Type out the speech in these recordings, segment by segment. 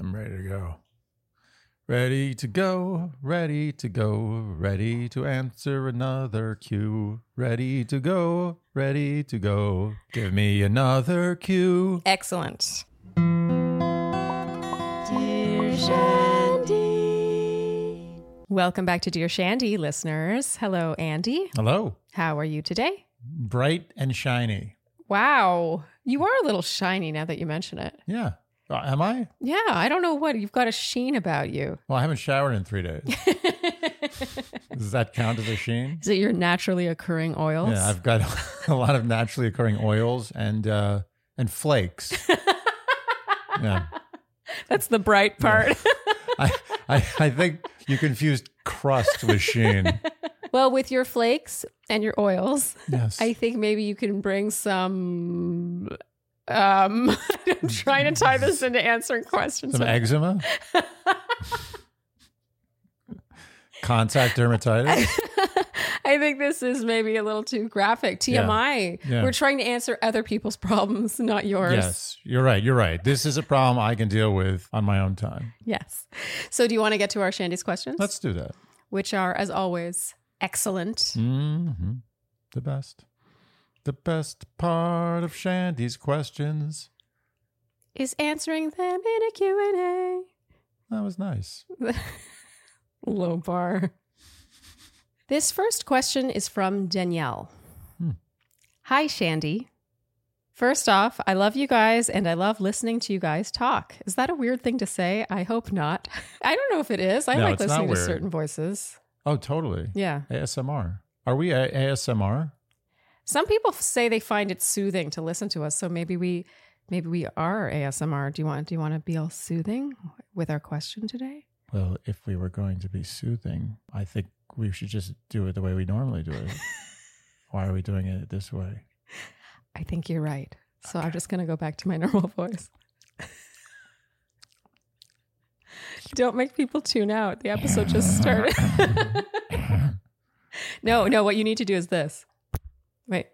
I'm ready to go. Ready to go, ready to go, ready to answer another cue. Ready to go, ready to go. Give me another cue. Excellent. Dear Shandy. Welcome back to Dear Shandy, listeners. Hello, Andy. Hello. How are you today? Bright and shiny. Wow. You are a little shiny now that you mention it. Yeah. Uh, am I? Yeah, I don't know what. You've got a sheen about you. Well, I haven't showered in three days. Does that count as a sheen? Is it your naturally occurring oils? Yeah, I've got a lot of naturally occurring oils and uh, and flakes. yeah. That's the bright part. I, I I think you confused crust with sheen. well, with your flakes and your oils, Yes. I think maybe you can bring some. Um, I'm trying to tie this into answering questions. Some eczema? Contact dermatitis? I think this is maybe a little too graphic. TMI. Yeah. We're trying to answer other people's problems, not yours. Yes, you're right. You're right. This is a problem I can deal with on my own time. Yes. So, do you want to get to our Shandy's questions? Let's do that. Which are, as always, excellent. hmm The best. The best part of Shandy's questions. Is answering them in a Q&A. That was nice. Low bar. This first question is from Danielle. Hmm. Hi, Shandy. First off, I love you guys and I love listening to you guys talk. Is that a weird thing to say? I hope not. I don't know if it is. I No, like listening to certain voices. Oh, totally. Yeah. ASMR. Are we ASMR? Some people say they find it soothing to listen to us, so maybe we maybe we are ASMR. Do you want do you want to be all soothing with our question today? Well, if we were going to be soothing, I think we should just do it the way we normally do it. Why are we doing it this way? I think you're right. So I'm just going to go back to my normal voice. Don't make people tune out. The episode just started. no, no, what you need to do is this. Wait.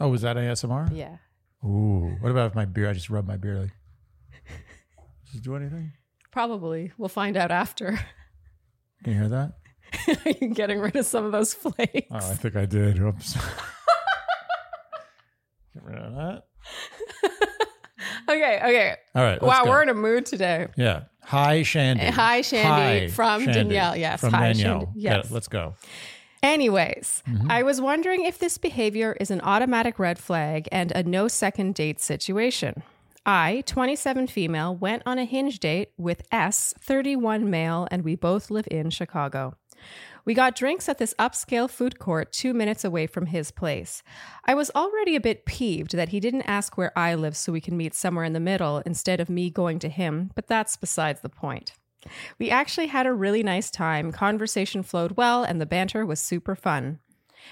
Oh, was that ASMR? Yeah. Ooh. What about if my beard? I just rub my beard like. Does it do anything? Probably. We'll find out after. Can you hear that? Are you getting rid of some of those flakes? Oh, I think I did. Oops. Get rid of that. Okay, okay. All right. let's wow, go. we're in a mood today. Yeah. Hi, Shandy. Hi, Shandy, Hi, from Shandy. Danielle. Yes, From hi, Danielle. Shandy. Yeah, Yes. let's go. Anyways, Mm-hmm. I was wondering if this behavior is an automatic red flag and a no second date situation. I, 27 female, went on a hinge date with S, 31 male, and we both live in Chicago. We got drinks at this upscale food court two minutes away from his place. I was already a bit peeved that he didn't ask where I live so we can meet somewhere in the middle instead of me going to him, but that's besides the point. We actually had a really nice time. Conversation flowed well, and the banter was super fun.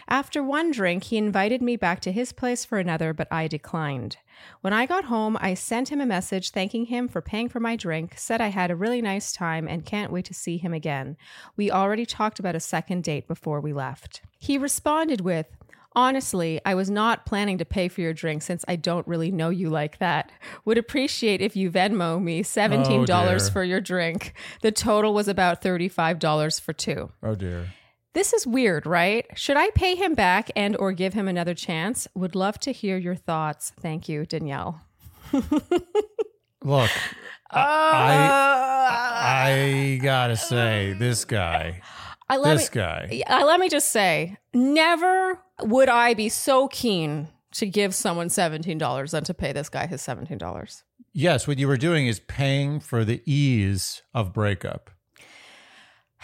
After one drink, he invited me back to his place for another, but I declined. When I got home, I sent him a message thanking him for paying for my drink, said I had a really nice time and can't wait to see him again. We already talked about a second date before we left. He responded with, Honestly, I was not planning to pay for your drink since I don't really know you like that. Would appreciate if you Venmo me $17 Oh, for your drink. The total was about $35 for two. Oh, dear. This is weird, right? Should I pay him back and or give him another chance? Would love to hear your thoughts. Thank you, Danielle. Look, Uh, I I gotta say, this guy, I let this me guy. uh, let me just say, never would I be so keen to give someone $17 than to pay this guy his $17. Yes, what you were doing is paying for the ease of breakup.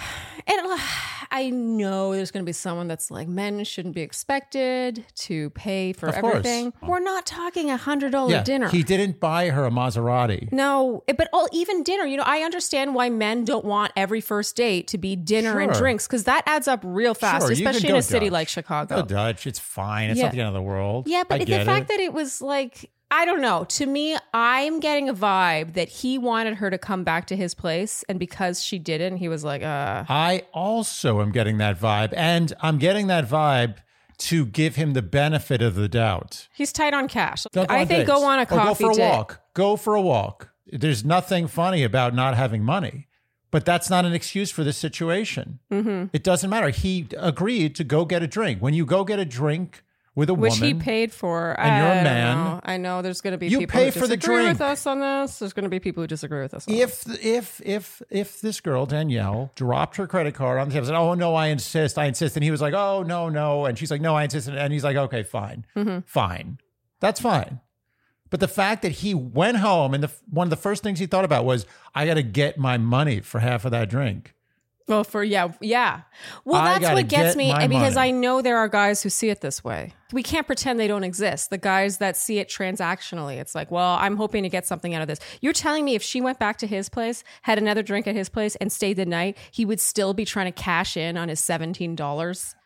And I know there's going to be someone that's like, men shouldn't be expected to pay for Of course. everything. We're not talking a hundred dollar yeah, dinner. he didn't buy her a Maserati. no, eh, but all, even dinner, you know, I understand why men don't want every first date to be dinner and drinks because that adds up real fast, Sure, especially in a city like Chicago. Go Dutch. It's fine. It's Yeah. not the end of the world. Yeah, but the get fact it. that it was like, I don't know. To me, I'm getting a vibe that he wanted her to come back to his place, and because she didn't, he was like, uh, I also am getting that vibe, and I'm getting that vibe to give him the benefit of the doubt. he's tight on cash. Don't I think dates. go on a Or coffee go for a date. walk. go for a walk. There's nothing funny about not having money, but that's not an excuse for this situation. Mm-hmm. It doesn't matter. He agreed to go get a drink. When you go get a drink with a Which he paid for. And you're a I don't man. know. I know there's going to be You people pay who for the disagree with us on this. There's going to be people who disagree with us. On if if if if this girl Danielle dropped her credit card on the table and said, "Oh no, I insist, I insist," and he was like, "Oh no, no," and she's like, "No, I insist," and he's like, "Okay, fine, Mm-hmm. fine, that's fine." But the fact that he went home and the one of the first things he thought about was, "I got to get my money for half of that drink." Well, for yeah, yeah. Well, I that's what gets get me because money. I know there are guys who see it this way. We can't pretend they don't exist. The guys that see it transactionally, it's like, well, I'm hoping to get something out of this. You're telling me if she went back to his place, had another drink at his place, and stayed the night, he would still be trying to cash in on his seventeen dollars.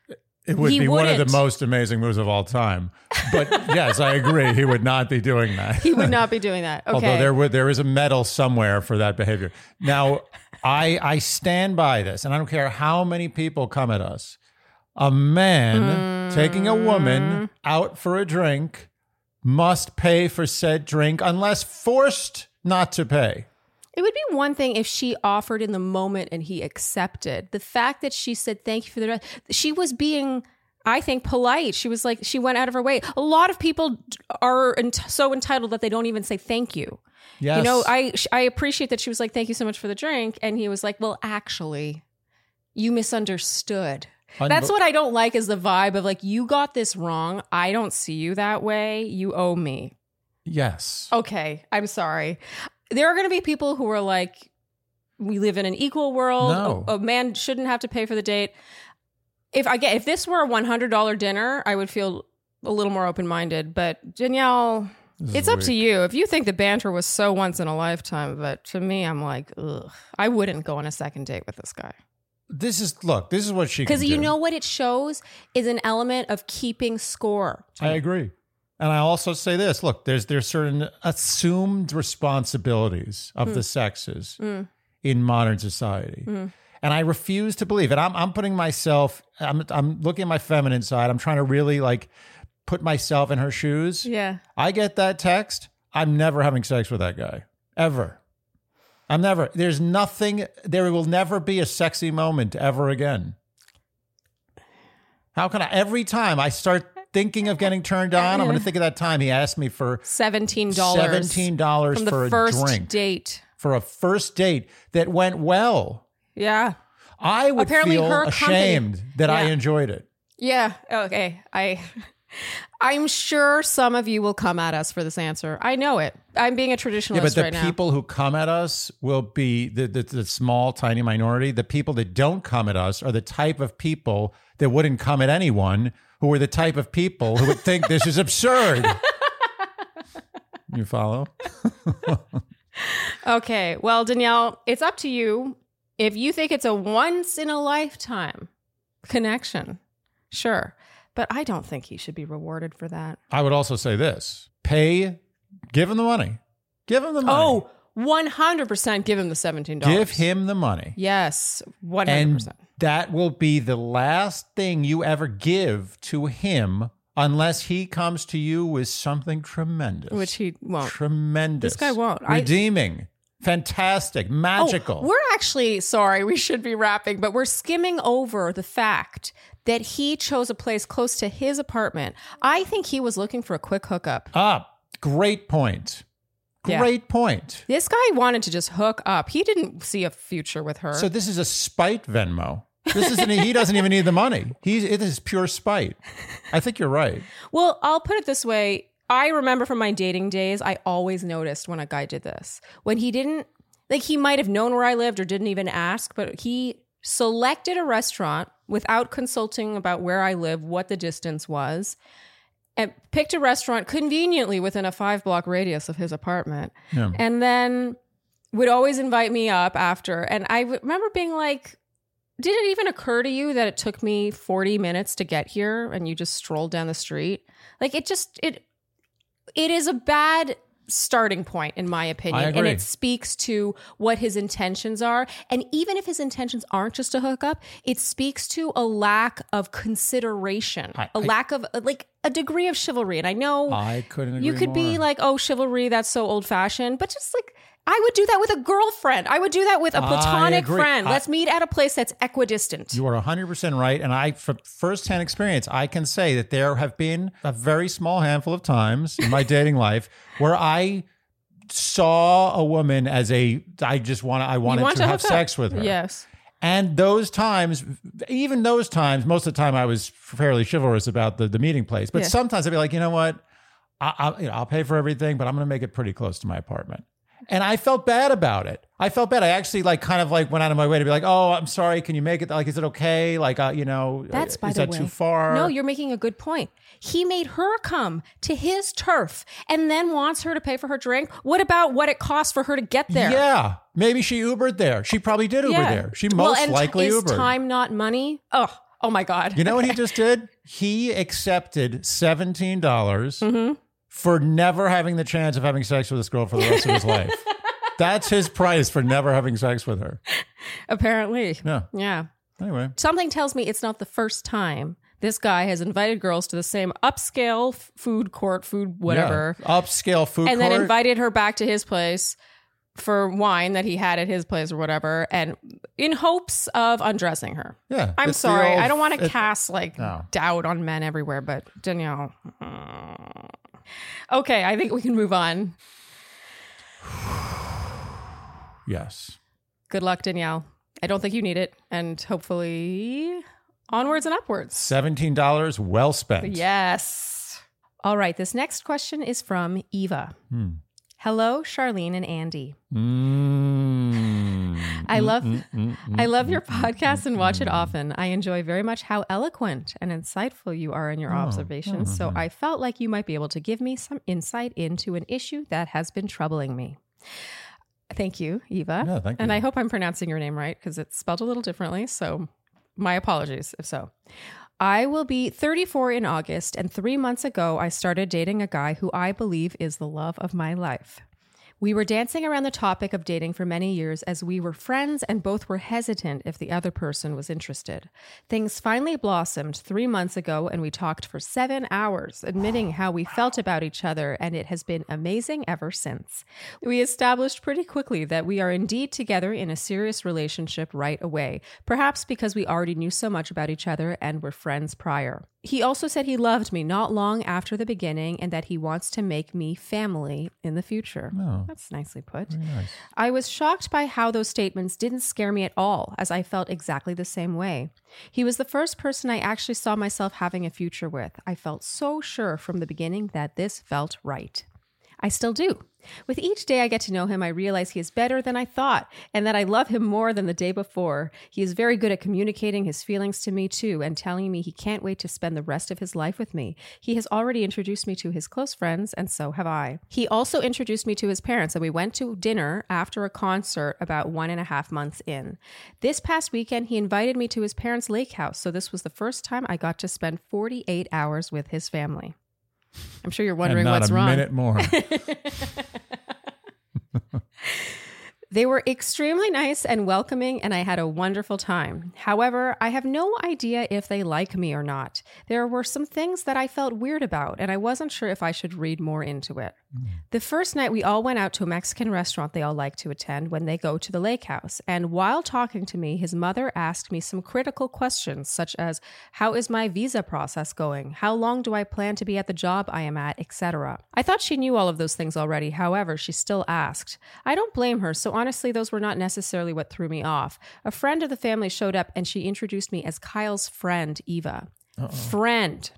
It would He be one of the most amazing moves of all time. But yes, I agree. He would not be doing that. He would not be doing that. Okay. Although there would there is a medal somewhere for that behavior. Now, I I stand by this, and I don't care how many people come at us. A man hmm. taking a woman out for a drink must pay for said drink unless forced not to pay. It would be one thing if she offered in the moment and he accepted. The fact that she said thank you for the rest, she was being, I think, polite. She was like, she went out of her way. A lot of people are ent- so entitled that they don't even say thank you. Yes. You know, I I appreciate that she was like, thank you so much for the drink, and he was like, well, actually, you misunderstood. That's what I don't like is the vibe of like, you got this wrong. I don't see you that way. You owe me. yes. Okay, I'm sorry. There are going to be people who are like, we live in an equal world. No. A, a man shouldn't have to pay for the date. If I get if this were a one hundred dollar dinner, I would feel a little more open minded. But Danielle, This it's up to you. If you think the banter was so once in a lifetime, but to me, I'm like, ugh, I wouldn't go on a second date with this guy This is look. This is what she because you do. know what it shows is an element of keeping score. I agree. And I also say this look, there's there's certain assumed responsibilities of the sexes in modern society. And I refuse to believe it. I'm I'm putting myself I'm I'm looking at my feminine side. I'm trying to really like put myself in her shoes. Yeah. I get that text. I'm never having sex with that guy. Ever. I'm never. There's nothing there will never be a sexy moment ever again. How can I every time I start thinking of getting turned on, I'm going to think of that time he asked me for Seventeen dollars. seventeen dollars for a first drink date. for a first date that went well. Yeah. I would Apparently feel her ashamed company- that I enjoyed it. Yeah. Okay. I I'm sure some of you will come at us for this answer. I know it. I'm being a traditionalist Yeah, but the right now. people who come at us will be the, the the small, tiny minority. The people that don't come at us are the type of people that wouldn't come at anyone, who are the type of people who would think this is absurd. you follow? Okay. Well, Danielle, it's up to you. If you think it's a once in a lifetime connection, sure. But I don't think he should be rewarded for that. I would also say this: pay, give him the money, give him the money, Oh, 100% give him the $17. give him the money, Yes, 100%. and that will be the last thing you ever give to him, unless he comes to you with something tremendous. which he won't. tremendous. This guy won't. I- Redeeming, fantastic, magical. Oh, we're actually sorry, we should be wrapping, but we're skimming over the fact that he chose a place close to his apartment. I think he was looking for a quick hookup. ah, great point. Yeah. Great point. This guy wanted to just hook up. He didn't see a future with her. So this is a spite Venmo. This isn't. he doesn't even need the money. He's. It is pure spite. I think you're right. well, I'll put it this way. I remember from my dating days, I always noticed when a guy did this. When he didn't, like, he might have known where I lived or didn't even ask, but he selected a restaurant without consulting about where I live, what the distance was, and picked a restaurant conveniently within a five block radius of his apartment. Yeah. And then would always invite me up after. And I remember being like, did it even occur to you that it took me 40 minutes to get here and you just strolled down the street? Like it just, it, it is a bad starting point in my opinion and it speaks to what his intentions are. And even if his intentions aren't just to hook up it speaks to a lack of consideration I- a I- lack of uh, like a degree of chivalry. And i know I couldn't agree you could be like oh chivalry that's so old fashioned but just like I would do that with a girlfriend. I would do that with a platonic friend. I- Let's meet at a place that's equidistant. You are 100% right. And I, from firsthand experience, I can say that there have been a very small handful of times in my dating life where I saw a woman as a, I just want to, I wanted want to, to have sex with her. Yes. And those times, even those times, most of the time I was fairly chivalrous about the, the meeting place. But sometimes I'd be like, you know what? I, I, you know, I'll pay for everything, but I'm going to make it pretty close to my apartment. And I felt bad about it. I felt bad. I actually like kind of like went out of my way to be like, oh, I'm sorry. Can you make it? Like, is it okay? Like, uh, you know, That's by is the that way. too far? No, you're making a good point. He made her come to his turf and then wants her to pay for her drink. What about what it costs for her to get there? Yeah, maybe she Ubered there. She probably did Uber Yeah. there. She well, most and likely is Ubered. time not money? Oh, oh my God. You know what he just did? He accepted seventeen dollars Mm-hmm. For never having the chance of having sex with this girl for the rest of his life. That's his price for never having sex with her. Apparently. Yeah. Yeah. Anyway, Something tells me it's not the first time this guy has invited girls to the same upscale f- food court, food whatever, yeah. upscale food and court. then invited her back to his place for wine that he had at his place or whatever, and in hopes of undressing her. yeah, I'm sorry. old- I don't want to cast like No. doubt on men everywhere, but Danielle. mm. Okay, I think we can move on. Yes. Good luck, Danielle. I don't think you need it. And hopefully, onwards and upwards. Seventeen dollars, well spent. Yes. All right. This next question is from Eva. Hmm. Hello, Charlene and Andy. Mm. I love Mm, mm, I love your podcast and watch it often. I enjoy very much how eloquent and insightful you are in your Oh, observations. oh, so. I felt like you might be able to give me some insight into an issue that has been troubling me. Thank you, Eva. Thank And you. I hope I'm pronouncing your name right because it's spelled a little differently. So my apologies if so. I will be 34 in August, and three months ago, I started dating a guy who I believe is the love of my life. We were dancing around the topic of dating for many years as we were friends and both were hesitant if the other person was interested. Things finally blossomed three months ago and we talked for seven hours, admitting how we felt about each other, and it has been amazing ever since. We established pretty quickly that we are indeed together in a serious relationship right away, perhaps because we already knew so much about each other and were friends prior. He also said he loved me not long after the beginning and that he wants to make me family in the future. Oh, That's nicely put. nice. I was shocked by how those statements didn't scare me at all, as I felt exactly the same way. He was the first person I actually saw myself having a future with. I felt so sure from the beginning that this felt right. I still do. With each day I get to know him, I realize he is better than I thought and that I love him more than the day before. He is very good at communicating his feelings to me too and telling me he can't wait to spend the rest of his life with me. He has already introduced me to his close friends, and so have I. He also introduced me to his parents, and we went to dinner after a concert about one and a half months in. This past weekend, he invited me to his parents' lake house, so this was the first time I got to spend 48 hours with his family. I'm sure you're wondering and not what's a wrong. minute more. They were extremely nice and welcoming, and I had a wonderful time. However, I have no idea if they like me or not. There were some things that I felt weird about, and I wasn't sure if I should read more into it. Mm. The first night, we all went out to a Mexican restaurant they all like to attend when they go to the lake house. And while talking to me, his mother asked me some critical questions, such as How is my visa process going? How long do I plan to be at the job I am at, etc. I thought she knew all of those things already. However, she still asked. I don't blame her, so honestly, those were not necessarily what threw me off. A friend of the family showed up and she introduced me as Kyle's friend, Eva. Friend.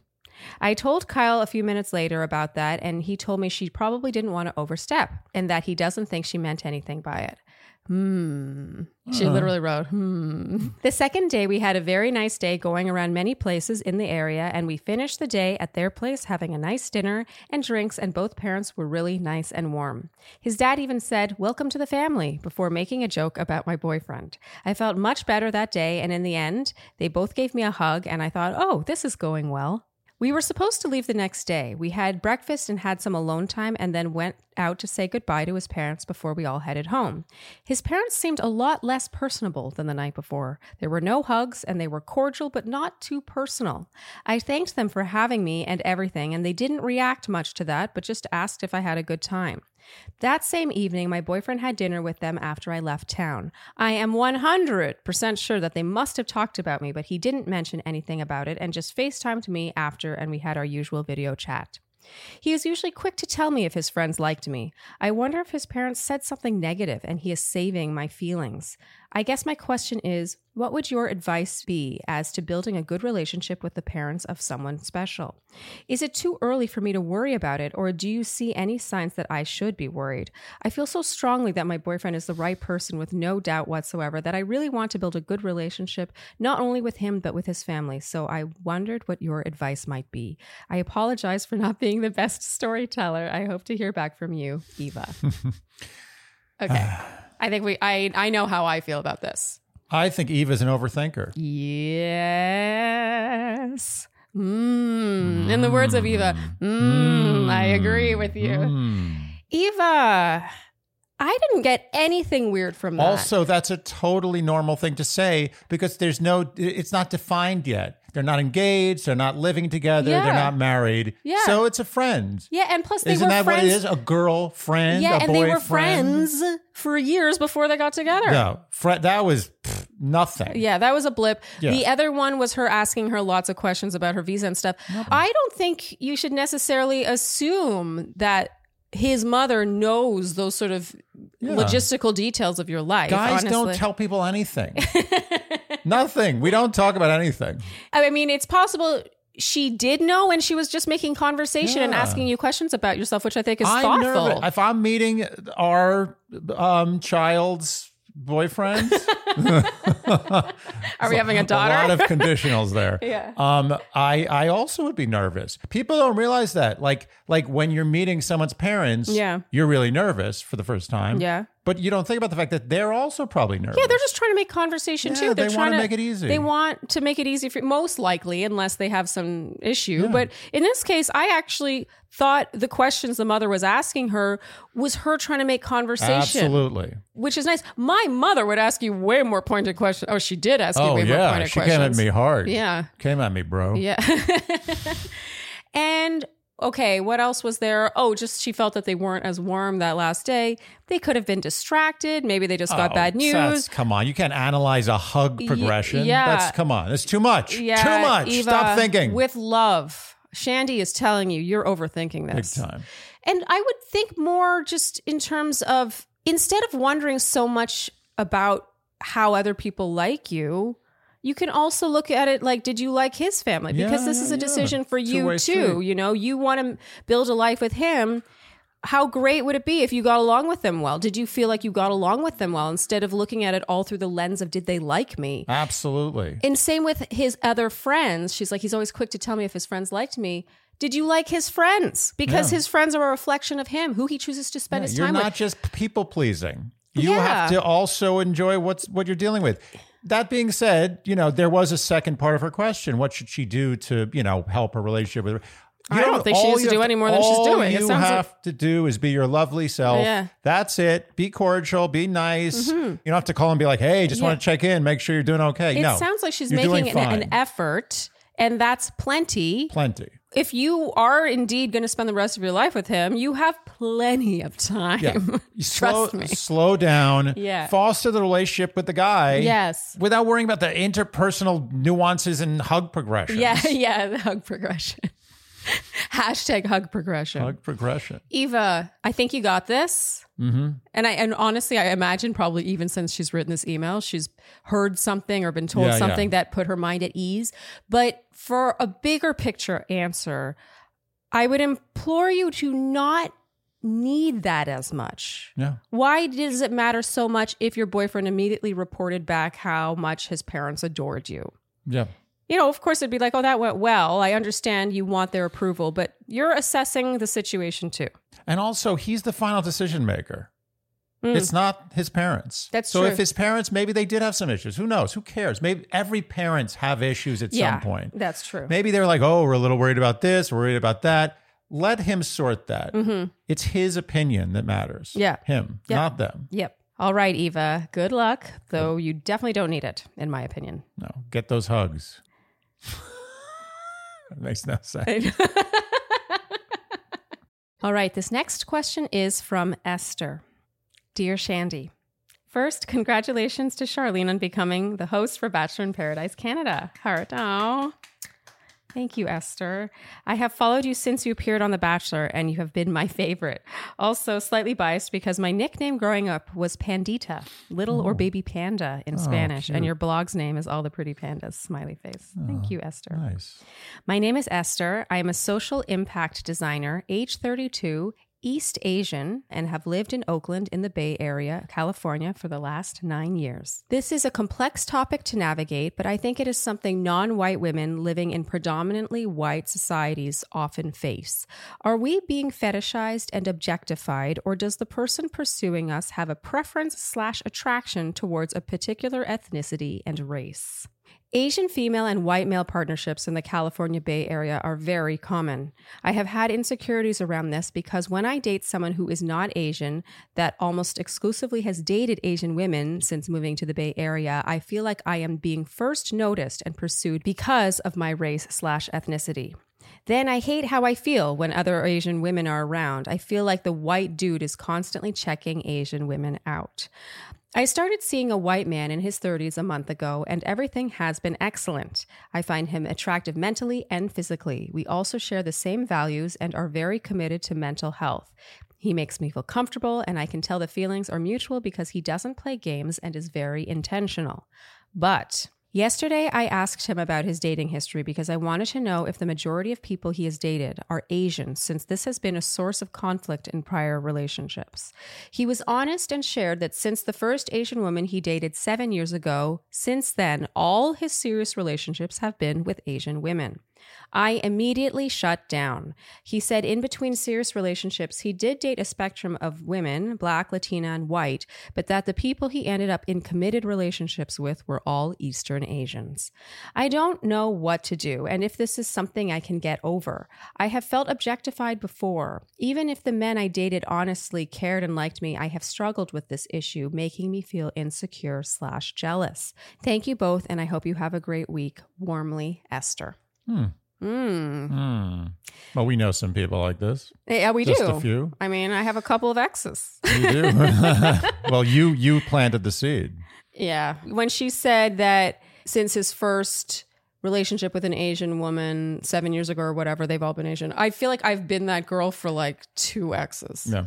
I told Kyle a few minutes later about that, and he told me she probably didn't want to overstep and that he doesn't think she meant anything by it. Hmm. She literally wrote, hmm. The second day, we had a very nice day going around many places in the area, and we finished the day at their place having a nice dinner and drinks, and both parents were really nice and warm. His dad even said, Welcome to the family, before making a joke about my boyfriend. I felt much better that day, and in the end, they both gave me a hug, and I thought, Oh, this is going well. We were supposed to leave the next day. We had breakfast and had some alone time and then went out to say goodbye to his parents before we all headed home. His parents seemed a lot less personable than the night before. There were no hugs and they were cordial but not too personal. I thanked them for having me and everything, and they didn't react much to that, but just asked if I had a good time. That same evening, my boyfriend had dinner with them after I left town. I am 100% sure that they must have talked about me, but he didn't mention anything about it and just FaceTimed me after, and we had our usual video chat. He is usually quick to tell me if his friends liked me. I wonder if his parents said something negative and he is saving my feelings. I guess my question is what would your advice be as to building a good relationship with the parents of someone special? Is it too early for me to worry about it, or do you see any signs that I should be worried? I feel so strongly that my boyfriend is the right person with no doubt whatsoever that I really want to build a good relationship, not only with him, but with his family. So I wondered what your advice might be. I apologize for not being the best storyteller. I hope to hear back from you, Eva. okay. I think we I I know how I feel about this. I think Eve is an overthinker. Yes. Mm. In the words of Eva, mm, I agree with you. Mm. Eva, I didn't get anything weird from that. Also, that's a totally normal thing to say because there's no, it's not defined yet. They're not engaged. They're not living together. Yeah. They're not married. Yeah. So it's a friend. yeah, and plus they Isn't were that friends. what it is? A girlfriend, yeah, a and they were friends for years before they got together. No, that was pff, nothing. Yeah, that was a blip. Yeah. The other one was her asking her lots of questions about her visa and stuff. I don't think you should necessarily assume that his mother knows those sort of logistical details of your life. Guys honestly. don't tell people anything. Nothing. We don't talk about anything. I mean, it's possible she did know and she was just making conversation and asking you questions about yourself, which I think is I'm thoughtful. nervous. If I'm meeting our um, child's boyfriend, Are we having a daughter? a lot of conditionals there. Yeah. Um, I I also would be nervous. People don't realize that. Like like when you're meeting someone's parents, Yeah. you're really nervous for the first time. Yeah. But you don't think about the fact that they're also probably nervous. Yeah, they're just trying to make conversation Yeah, too. They're they trying wanna make it easy. They want to make it easy for most likely, unless they have some issue. But in this case, I actually thought the questions the mother was asking her was her trying to make conversation, Absolutely. which is nice. My mother would ask you way more pointed questions. Oh, she did ask you Oh way more yeah, pointed she questions. She came at me hard. Yeah. came at me, bro. Yeah. and okay, what else was there? Oh, just she felt that they weren't as warm that last day. They could have been distracted. Maybe they just got Oh, bad news. that's- come on, you can't analyze a hug progression. yeah. That's come on. It's too much. Yeah, too much. Eva, Stop thinking. With love. Shandy is telling you you're overthinking Big this. time. And I would think more just in terms of instead of wondering so much about how other people like you, you can also look at it like, did you like his family? Because Yeah, this yeah, is a yeah. decision for you too. street. You know, you want to build a life with him. How great would it be if you got along with them well? Did you feel like you got along with them well instead of looking at it all through the lens of did they like me? Absolutely. And same with his other friends. She's like, he's always quick to tell me if his friends liked me. Did you like his friends? Because Yeah. his friends are a reflection of him, who he chooses to spend his You're not with. just people pleasing. You Yeah. have to also enjoy what's what you're dealing with. That being said, you know, there was a second part of her question. What should she do to, you know, help her relationship with her? You I don't think she all needs to do any more than she's all doing. It you sounds like- have to do is be your lovely self. Yeah. That's it. Be cordial. Be nice. You don't have to call and be like, "Hey, just Mm-hmm. Yeah. want to check in, make sure you're doing okay." it no, sounds like she's making an, an effort, and that's plenty. plenty. If you are indeed going to spend the rest of your life with him, you have plenty of time. Yeah. You slow, Trust me. slow down. Yeah. Foster the relationship with the guy. Yes. Without worrying about the interpersonal nuances and hug progression. Yeah, yeah, the hug progression. Hashtag hug progression. Hug progression. Eva, I think you got this. Mm-hmm. And I and honestly, I imagine probably even since she's written this email, she's heard something or been told Yeah, yeah. something that put her mind at ease. But for a bigger picture answer, I would implore you to not need that as much. Yeah. Why does it matter so much if your boyfriend immediately reported back how much his parents adored you? Yeah. You know, of course, it'd be like, oh, that went well. I understand you want their approval, but you're assessing the situation too. And also, he's the final decision maker. It's not his parents. Mm. That's so true. if his parents maybe they did have some issues. Who knows? Who cares? Maybe every parents have issues at Yeah, some point. that's true. Maybe they're like, "Oh, we're a little worried about this, worried about that." Let him sort that. It's his opinion that matters. Mm-hmm. Yeah. Him, Yeah. not them. Yep. All right, Eva. Good luck, though you definitely don't need it, in my opinion. No, get those hugs. That makes no sense. All right, this next question is from Esther. Dear Shandy, first, congratulations to Charlene on becoming the host for Bachelor in Paradise Canada. Heart. Oh. Thank you, Esther. I have followed you since you appeared on The Bachelor, and you have been my favorite. Also, slightly biased because my nickname growing up was Pandita, little or oh. baby panda in oh, Spanish, and your blog's name is All the Pretty Pandas, smiley face. Thank oh, you, Esther. Nice. My name is Esther. I am a social impact designer, age 32, East Asian, and have lived in Oakland in the Bay Area, California, for the last nine years. This is a complex topic to navigate, but I think it is something non white women living in predominantly white societies often face. Are we being fetishized and objectified, or does the person pursuing us have a preference slash attraction towards a particular ethnicity and race? Asian female and white male partnerships in the California Bay Area are very common. I have had insecurities around this because when I date someone who is not Asian, that almost exclusively has dated Asian women since moving to the Bay Area, I feel like I am being first noticed and pursued because of my race slash ethnicity. Then I hate how I feel when other Asian women are around. I feel like the white dude is constantly checking Asian women out. I started seeing a white man in his 30s a month ago, and everything has been excellent. I find him attractive mentally and physically. We also share the same values and are very committed to mental health. He makes me feel comfortable, and I can tell the feelings are mutual because he doesn't play games and is very intentional. But Yesterday, I asked him about his dating history because I wanted to know if the majority of people he has dated are Asian, since this has been a source of conflict in prior relationships. He was honest and shared that since the first Asian woman he dated seven years ago, since then, all his serious relationships have been with Asian women. I immediately shut down. He said in between serious relationships, he did date a spectrum of women, black, Latina, and white, but that the people he ended up in committed relationships with were all Eastern Asians. I don't know what to do and if this is something I can get over. I have felt objectified before. Even if the men I dated honestly cared and liked me, I have struggled with this issue, making me feel insecure slash jealous. Thank you both, and I hope you have a great week. Warmly, Esther. Hmm. Mm. Hmm. Well, we know some people like this. Yeah, we Just do. a few. I mean, I have a couple of exes. You do. well, you you planted the seed. yeah. When she said that since his first relationship with an Asian woman seven years ago or whatever, they've all been Asian. I feel like I've been that girl for like two exes. Yeah.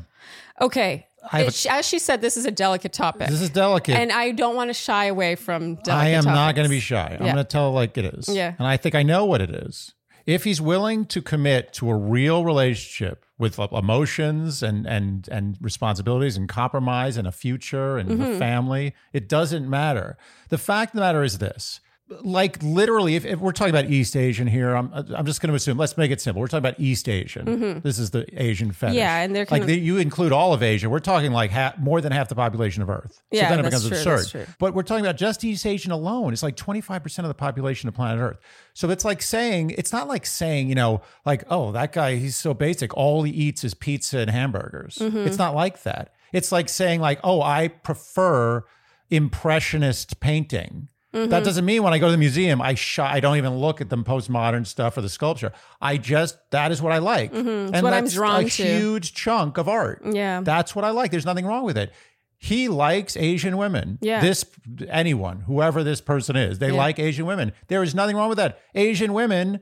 Okay. It- as she said, this is a delicate topic. This is delicate. and I don't want to shy away from delicate I am not going to be shy. I'm Yeah. going to tell like it is. Yeah. And I think I know what it is. If he's willing to commit to a real relationship with emotions and and and responsibilities and compromise and a future and Mm-hmm. a family, it doesn't matter. The fact of the matter is this. Like literally, if, if we're talking about East Asian here, I'm I'm just going to assume. Let's make it simple. We're talking about East Asian. This is the Asian fetish. Mm-hmm. Yeah, and they're like of- the, you include all of Asia. We're talking like half, more than half the population of Earth. So Yeah, then it becomes true, absurd. But we're talking about just East Asian alone. It's like 25% of the population of planet Earth. So it's like saying, it's not like saying, you know, like, oh, that guy, he's so basic. All he eats is pizza and hamburgers. Mm-hmm. It's not like that. It's like saying, like, oh, I prefer impressionist painting. Mm-hmm. That doesn't mean when I go to the museum, I sh- I don't even look at the postmodern stuff or the sculpture. I just that is what I like, and Mm-hmm. what I'm that's drawn a to. huge chunk of art. Yeah. That's what I like. There's nothing wrong with it. He likes Asian women. Yeah. This anyone, whoever this person is, they Yeah. like Asian women. There is nothing wrong with that. Asian women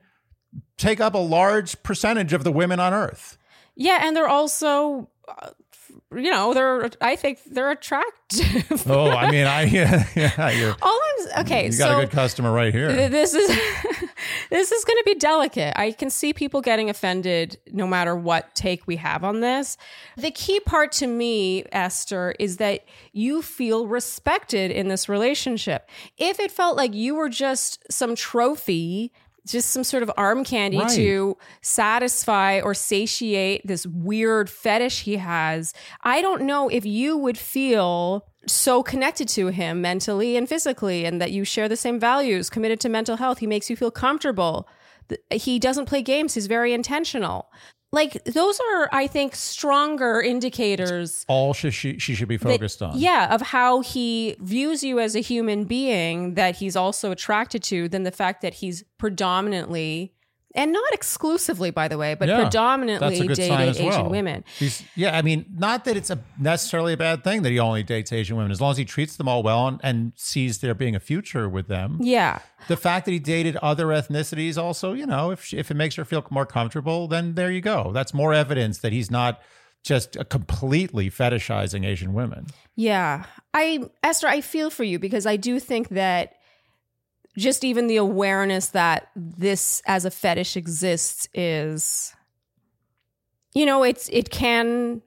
take up a large percentage of the women on earth. Yeah, and they're also, uh, you know, they're. I think they're attractive. Oh, I mean, I yeah, yeah you're, All I'm okay. you so got a good customer right here. th- this is this is going to be delicate. I can see people getting offended no matter what take we have on this. The key part to me, Esther, is that you feel respected in this relationship. If it felt like you were just some trophy just some sort of arm candy Right. to satisfy or satiate this weird fetish he has. I don't know if you would feel so connected to him mentally and physically and that you share the same values, committed to mental health. He makes you feel comfortable. He doesn't play games, he's very intentional. Like those are I think stronger indicators All she, she, she should be focused on. yeah, of how he views you as a human being that he's also attracted to than the fact that he's predominantly and not exclusively, by the way, but Yeah, predominantly that's a good dated Asian well. women. He's, yeah, I mean, not that it's a necessarily a bad thing that he only dates Asian women, as long as he treats them all well and, and sees there being a future with them. Yeah. The fact that he dated other ethnicities, also, you know, if she, if it makes her feel more comfortable, then there you go. That's more evidence that he's not just completely fetishizing Asian women. Yeah. I Esther, I feel for you because I do think that just even the awareness that this as a fetish exists is you know, it's it can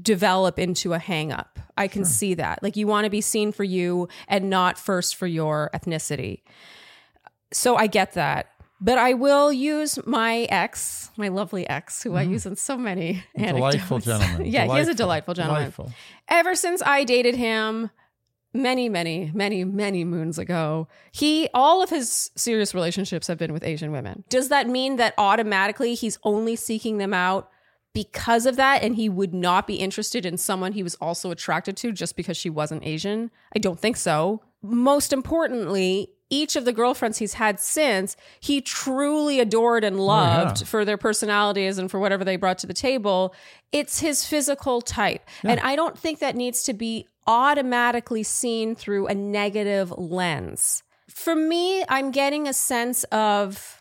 develop into a hang up. I can see that. Like you want to be seen for you and not first for your ethnicity. So I get that. But I will use my ex, my lovely ex, who I mm-hmm. use in so many Delightful anecdotes. gentleman. yeah, he is a delightful gentleman Delightful. ever since I dated him many, many, many, many moons ago, he all of his serious relationships have been with Asian women. Does that mean that automatically he's only seeking them out because of that and he would not be interested in someone he was also attracted to just because she wasn't Asian? I don't think so. Most importantly, each of the girlfriends he's had since, he truly adored and oh, loved for their personalities and for whatever they brought to the table. It's his physical type. And I don't think that needs to be automatically seen through a negative lens. For me, I'm getting a sense of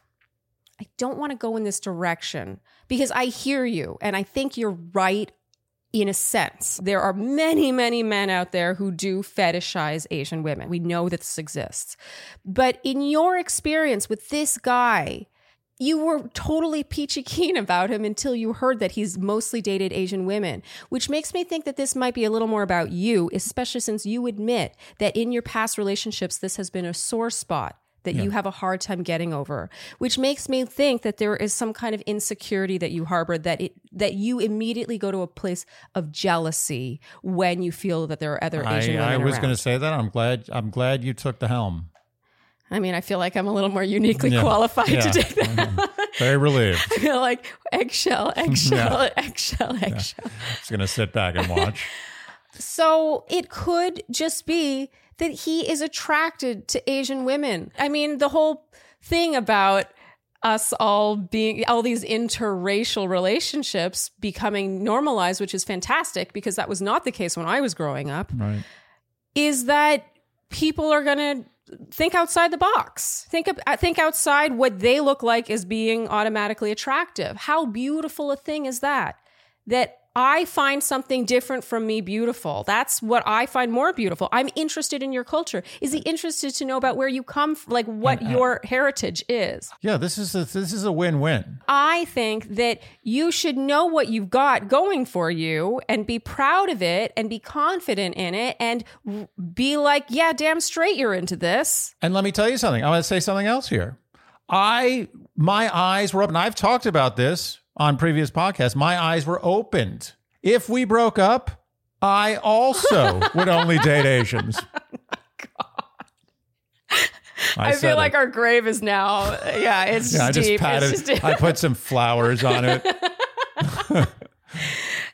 I don't want to go in this direction because I hear you and I think you're right in a sense. There are many, many men out there who do fetishize Asian women. We know that this exists. But in your experience with this guy, you were totally peachy keen about him until you heard that he's mostly dated Asian women, which makes me think that this might be a little more about you, especially since you admit that in your past relationships, this has been a sore spot that you have a hard time getting over, which makes me think that there is some kind of insecurity that you harbor that it that you immediately go to a place of jealousy when you feel that there are other Asian I, women I was going to say that. I'm glad. I'm glad you took the helm. I mean, I feel like I'm a little more uniquely Yeah. qualified Yeah. to take that. Mm-hmm. Very relieved. I feel like eggshell, eggshell, eggshell, eggshell. Just going to sit back and watch. So it could just be that he is attracted to Asian women. I mean, the whole thing about us all being all these interracial relationships becoming normalized, which is fantastic because that was not the case when I was growing up, Right. is that people are going to think outside the box. Think uh, think outside what they look like as being automatically attractive. How beautiful a thing is that? That I find something different from me beautiful. That's what I find more beautiful. I'm interested in your culture. Is he interested to know about where you come from, like what uh, your heritage is? Yeah. This is a, this is a win-win. I think that you should know what you've got going for you and be proud of it and be confident in it and be like, yeah, damn straight you're into this. And let me tell you something. I'm going to say something else here. I my eyes were up and I've talked about this on previous podcasts. My eyes were opened. If we broke up, I also would only date Asians. Oh I, said feel it. like our grave is now, yeah, it's yeah, I just deep. patted. It's just I put some flowers on it.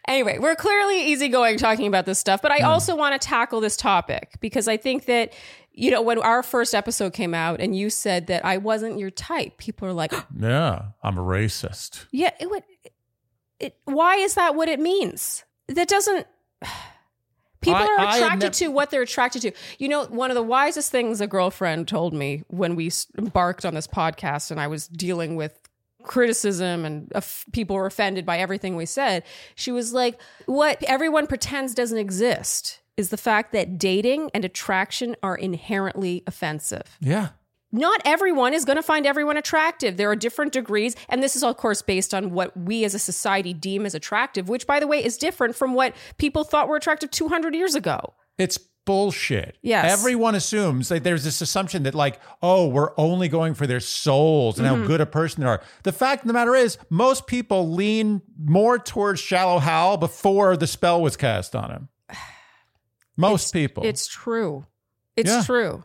Anyway, we're clearly easygoing talking about this stuff, but. I hmm. also want to tackle this topic because I think that, you know, when our first episode came out and you said that I wasn't your type, people are like, Yeah, I'm a racist. yeah, it would, it, why is that what it means? That doesn't, people I- are attracted nev- to what they're attracted to. You know, one of the wisest things a girlfriend told me when we embarked on this podcast and I was dealing with criticism and uh, people were offended by everything we said. She was like, What everyone pretends doesn't exist is the fact that dating and attraction are inherently offensive. Yeah. Not everyone is going to find everyone attractive. There are different degrees. And this is, of course, based on what we as a society deem as attractive, which, by the way, is different from what people thought were attractive 200 years ago. It's bullshit. Yes. Everyone assumes that there's this assumption that, like, oh, we're only going for their souls and Mm-hmm. how good a person they are. The fact of the matter is, most people lean more towards Shallow Hal before the spell was cast on him. Most people. It's true. It's Yeah. true.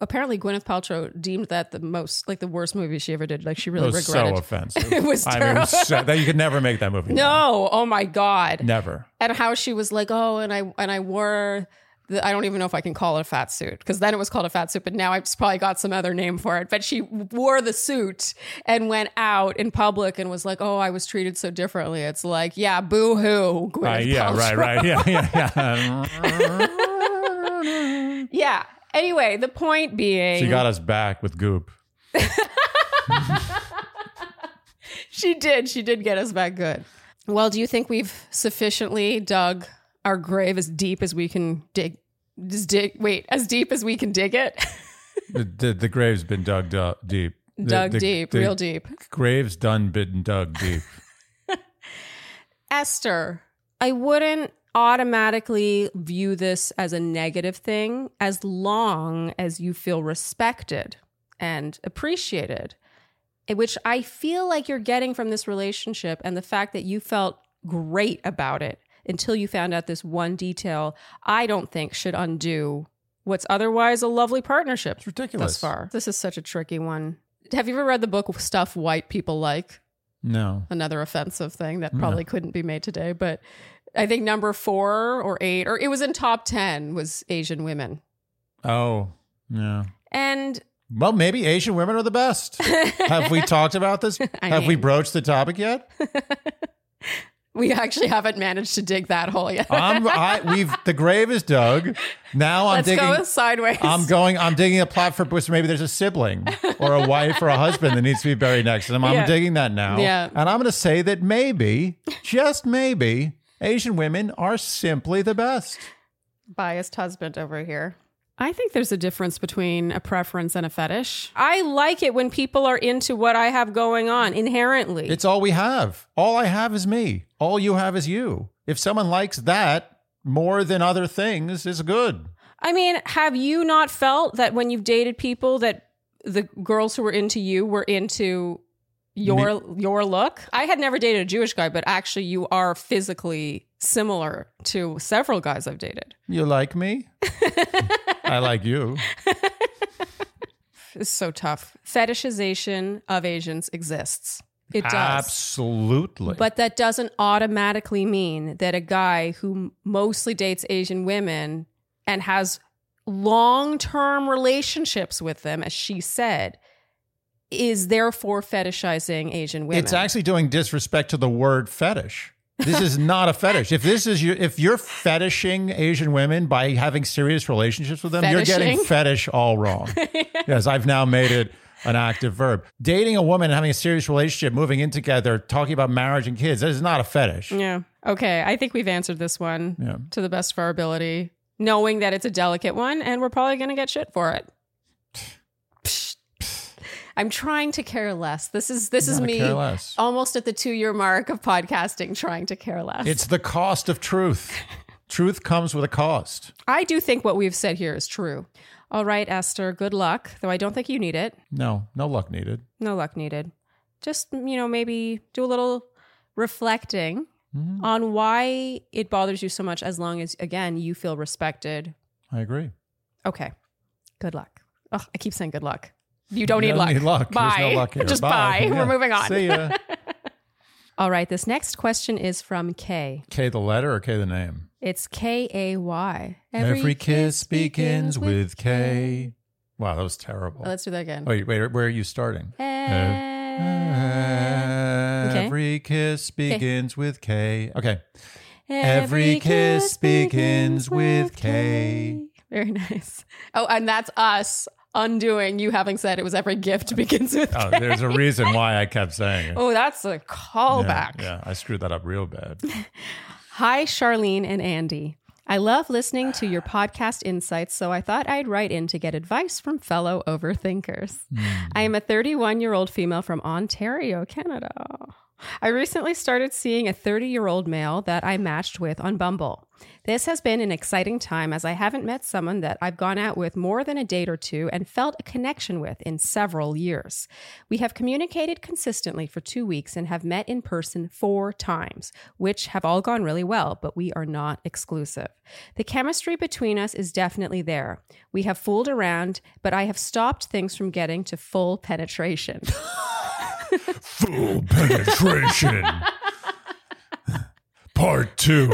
Apparently, Gwyneth Paltrow deemed that the most, like the worst movie she ever did. Like she really it was so regretted. offensive. It was I mean, it was terrible. so, that you could never make that movie. no, oh my god! Never. And how she was like, oh, and I and I wore. I don't even know if I can call it a fat suit because then it was called a fat suit, but now I've probably got some other name for it. But she wore the suit and went out in public and was like, "Oh, I was treated so differently." It's like, yeah, boo hoo. Right, uh, yeah, right, right. Yeah, yeah, yeah. Yeah. Anyway, the point being, she got us back with Goop. She did. She did get us back good. Well, do you think we've sufficiently dug our grave as deep as we can dig? Just dig. Wait, as deep as we can dig it. The, the, the grave's been dug du- deep. The- dug the- deep, the real deep. Grave's done been dug deep. Esther, I wouldn't automatically view this as a negative thing as long as you feel respected and appreciated, which I feel like you're getting from this relationship and the fact that you felt great about it until you found out this one detail, I don't think should undo what's otherwise a lovely partnership It's ridiculous. thus far. This is such a tricky one. Have you ever read the book Stuff White People Like? No. another offensive thing that probably couldn't be made today. But I think number four or eight, or it was in top 10, was Asian women. Oh, yeah. And Well, maybe Asian women are the best. Have we talked about this? I Have we broached the topic yet? we actually haven't managed to dig that hole yet. I'm, I, we've the grave is dug. Now I'm Let's digging. go sideways. I'm going. I'm digging a plot for which maybe there's a sibling or a wife or a husband that needs to be buried next to them. I'm Yeah. digging that now. Yeah. And I'm going to say that maybe, just maybe, Asian women are simply the best. Biased husband over here. I think there's a difference between a preference and a fetish. I like it when people are into what I have going on inherently. It's all we have. All I have is me. All you have is you. If someone likes that more than other things, is good. I mean, have you not felt that when you've dated people that the girls who were into you were into your your look? I had never dated a Jewish guy, but actually you are physically similar to several guys I've dated. You like me? I like you. It's so tough. Fetishization of Asians exists. It does. Absolutely. But that doesn't automatically mean that a guy who mostly dates Asian women and has long term relationships with them, as she said, is therefore fetishizing Asian women. It's actually doing disrespect to the word fetish. This is not a fetish. If this is you, if you're fetishing Asian women by having serious relationships with them, you're getting fetish all wrong. yes, I've now made it an active verb. Dating a woman and having a serious relationship, moving in together, talking about marriage and kids, that is not a fetish. yeah. Okay. I think we've answered this one Yeah. to the best of our ability, knowing that it's a delicate one and we're probably going to get shit for it. I'm trying to care less. This is this is me almost at the 2 year mark of podcasting trying to care less. It's the cost of truth. truth comes with a cost. I do think what we've said here is true. All right, Esther, good luck, though I don't think you need it. No, no luck needed. No luck needed. Just, you know, maybe do a little reflecting Mm-hmm. on why it bothers you so much as long as, again, you feel respected. I agree. Okay. Good luck. Oh, I keep saying good luck. You don't You need luck. need luck. Bye. No luck here. Just bye. Yeah. We're moving on. See ya. All right. This next question is from Kay. K the letter or K the name? It's K A Y. Every, kiss begins with K. Wow, that was terrible. Oh, let's do that again. Wait, wait, where are you starting? Every kiss begins with K. Okay. Every kiss begins with K. Very nice. Oh, and that's us undoing you having said it was every gift begins with Oh, K. there's a reason why I kept saying it. Oh, that's a callback. yeah, I screwed that up real bad. Hi, Charlene and Andy. I love listening to your podcast insights, so I thought I'd write in to get advice from fellow overthinkers. Hmm. I am a 31 year old female from Ontario, Canada. I recently started seeing a 30 year old male that I matched with on Bumble. This has been an exciting time as I haven't met someone that I've gone out with more than a date or two and felt a connection with in several years. We have communicated consistently for two weeks and have met in person four times, which have all gone really well, but we are not exclusive. The chemistry between us is definitely there. We have fooled around, but I have stopped things from getting to full penetration. Full penetration. Part two.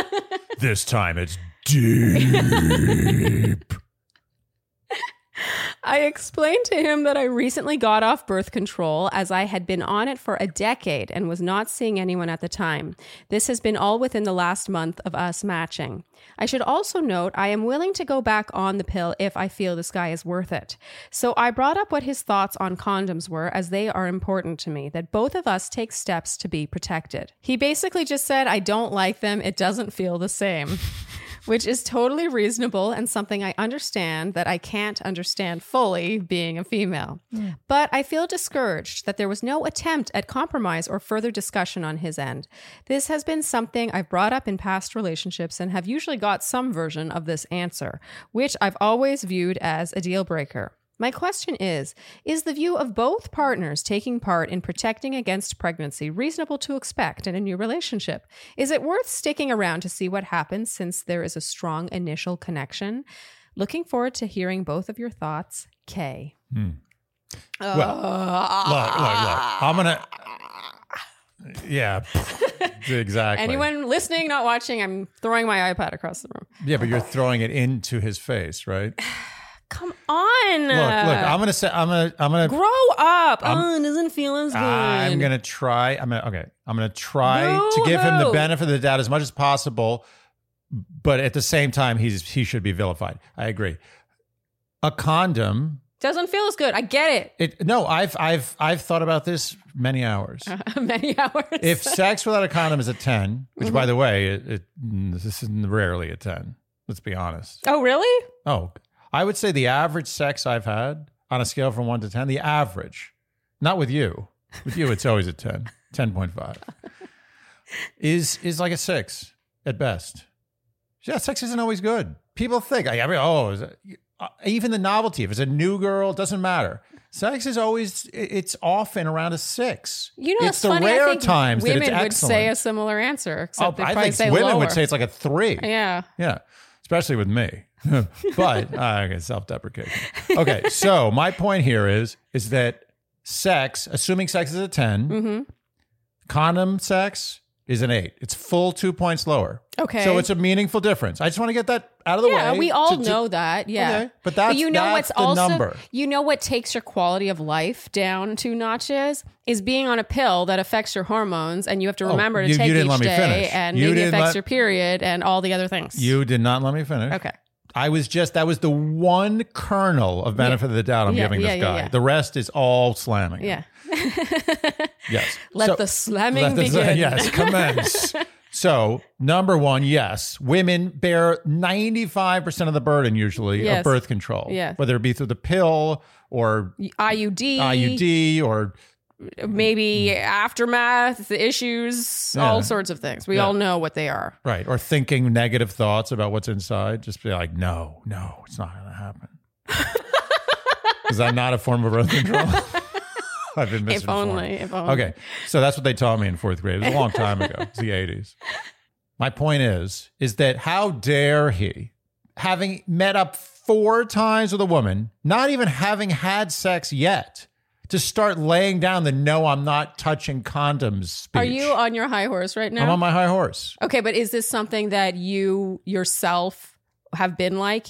this time it's deep. I explained to him that I recently got off birth control as I had been on it for a decade and was not seeing anyone at the time. This has been all within the last month of us matching. I should also note I am willing to go back on the pill if I feel this guy is worth it. So I brought up what his thoughts on condoms were as they are important to me, that both of us take steps to be protected. He basically just said, I don't like them, it doesn't feel the same which is totally reasonable and something I understand that I can't understand fully being a female. But I feel discouraged that there was no attempt at compromise or further discussion on his end. This has been something I've brought up in past relationships and have usually got some version of this answer, which I've always viewed as a deal breaker. My question is Is the view of both partners taking part in protecting against pregnancy reasonable to expect in a new relationship? Is it worth sticking around to see what happens since there is a strong initial connection? Looking forward to hearing both of your thoughts. Kay. Hmm. Well, look, look, look. I'm gonna. Yeah, exactly. Anyone listening, not watching, I'm throwing my iPad across the room. Yeah, but you're throwing it into his face, right? Come on. Look, look. I'm gonna say. I'm gonna. I'm gonna. Grow up. oh, it doesn't feel as good. I'm gonna try. I'm gonna. Okay. I'm gonna try to give him the Boo-hoo. benefit of the doubt as much as possible, but at the same time, he's he should be vilified. I agree. A condom. Doesn't feel as good. I get it. It no. I've I've I've thought about this many hours. Many hours. if sex without a condom is a 10 which by mm-hmm. the way it, it this is rarely a 10 let's be honest oh, really? oh i would say the average sex i've had on a scale from 1 to 10 the average not with you with you it's always a 10 10.5 is is like a 6 at best yeah sex isn't always good people think I, mean, oh uh, even the novelty if it's a new girl it doesn't matter sex is always it's often around a 6 You know, it's the funny. rare times women that it's would excellent say a similar answer, Oh, except they I think say women lower. would say it's like a three. yeah. Yeah, especially with me. but uh, okay, self-deprecation. Okay, so my point here is is that sex, assuming sex is a 10 Mm-hmm. condom sex is an eight. It's full two points lower. Okay. so it's a meaningful difference. I just want to get that out of the Yeah, way. we all to- to- know that. Yeah, Okay, but that's- you know that's what's the also number. you know what takes your quality of life down two notches is being on a pill that affects your hormones, and you have to oh, remember to Oh, you- take you didn't each day, and You maybe affects let- your period and all the other things. You did not let me finish. okay? I was just that was the one kernel of benefit of the doubt I'm Yeah, giving yeah, this guy. yeah. The rest is all slamming. him. Yeah. Yes. Let So- the slamming Let the- begin. yes, commence. so, number one, yes, women bear 95% of the burden usually Yes. of birth control. Yes. Whether it be through the pill or IUD, IUD or maybe mm. aftermath issues, Yeah. all sorts of things. We Yeah. all know what they are. right, or thinking negative thoughts about what's inside. Just be like, no, no, it's not going to happen. Is that not a form of birth control? I've been If misinformed. only. If only. Okay. So that's what they taught me in fourth grade. It was a long time ago. It's the 80s. My point is, is that how dare he, having met up four times with a woman, not even having had sex yet, to start laying down the no, I'm not touching condoms speech. Are you on your high horse right now? I'm on my high horse. Okay, but is this something that you yourself have been like?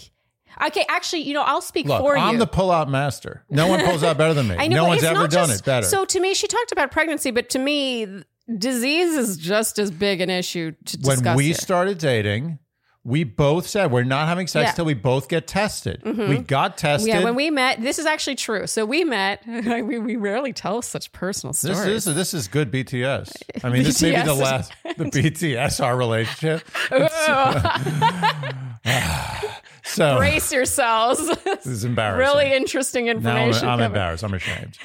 Okay, actually, you know, I'll speak Look, for I'm you. the pull-out master. No one pulls out better than me. I know no one's ever done just- it better. So to me, she talked about pregnancy, but to me, disease is just as big an issue to when we here. started dating, we both said we're not having sex Yeah. Mm-hmm. till we both get tested. We got tested. yeah, when we met, this is actually true. So we met. we, we rarely tell such personal stories. This is this is good BTS. I mean, this may be the last the BTS our relationship. So Brace yourselves. this is embarrassing. really interesting now I'm, information. I'm embarrassed. I'm ashamed.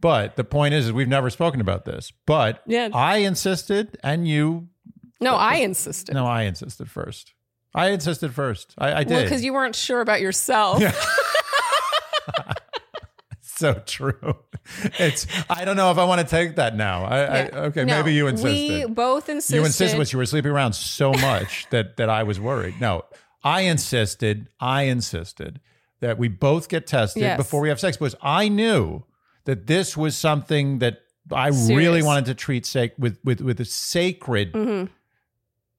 But the point is, is we've never spoken about this. But Yeah. I insisted, and you No, I insisted. No, I insisted first. I insisted first. I, I did. Well, because you weren't sure about yourself. Yeah. so true. It's. I don't know if I want to take that now. I, I okay. No, maybe you insisted. We both insisted. you insisted, but you were sleeping around so much that that I was worried. No, I insisted. I insisted that we both get tested Yes. before we have sex because I knew that this was something that I really wanted to treat sac- with with with a sacred Mhm.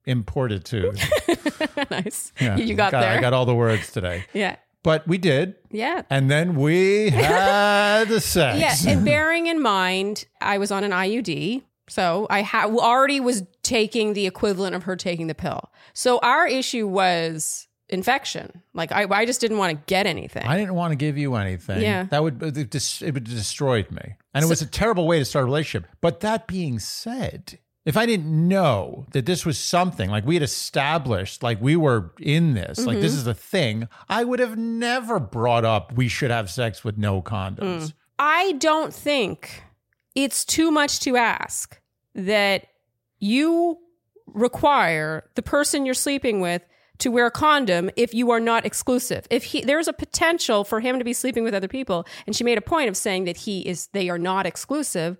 importitude. nice. Yeah. You got I there. got all the words today, yeah. but we did, Yeah. and then we had the sex. Yeah, and bearing in mind, I was on an IUD, so I ha- already was taking the equivalent of her taking the pill. So our issue was infection. Like I, I just didn't want to get anything. I didn't want to give you anything. Yeah. That would it, would destroyed me. And it was a terrible way to start a relationship. But that being said, if I didn't know that this was something like we had established, like we were in this, like Mm-hmm. this is a thing, I would have never brought up we should have sex with no condoms. I don't think it's too much to ask that you require the person you're sleeping with to wear a condom if you are not exclusive. If he there's a potential for him to be sleeping with other people and she made a point of saying that he is they are not exclusive,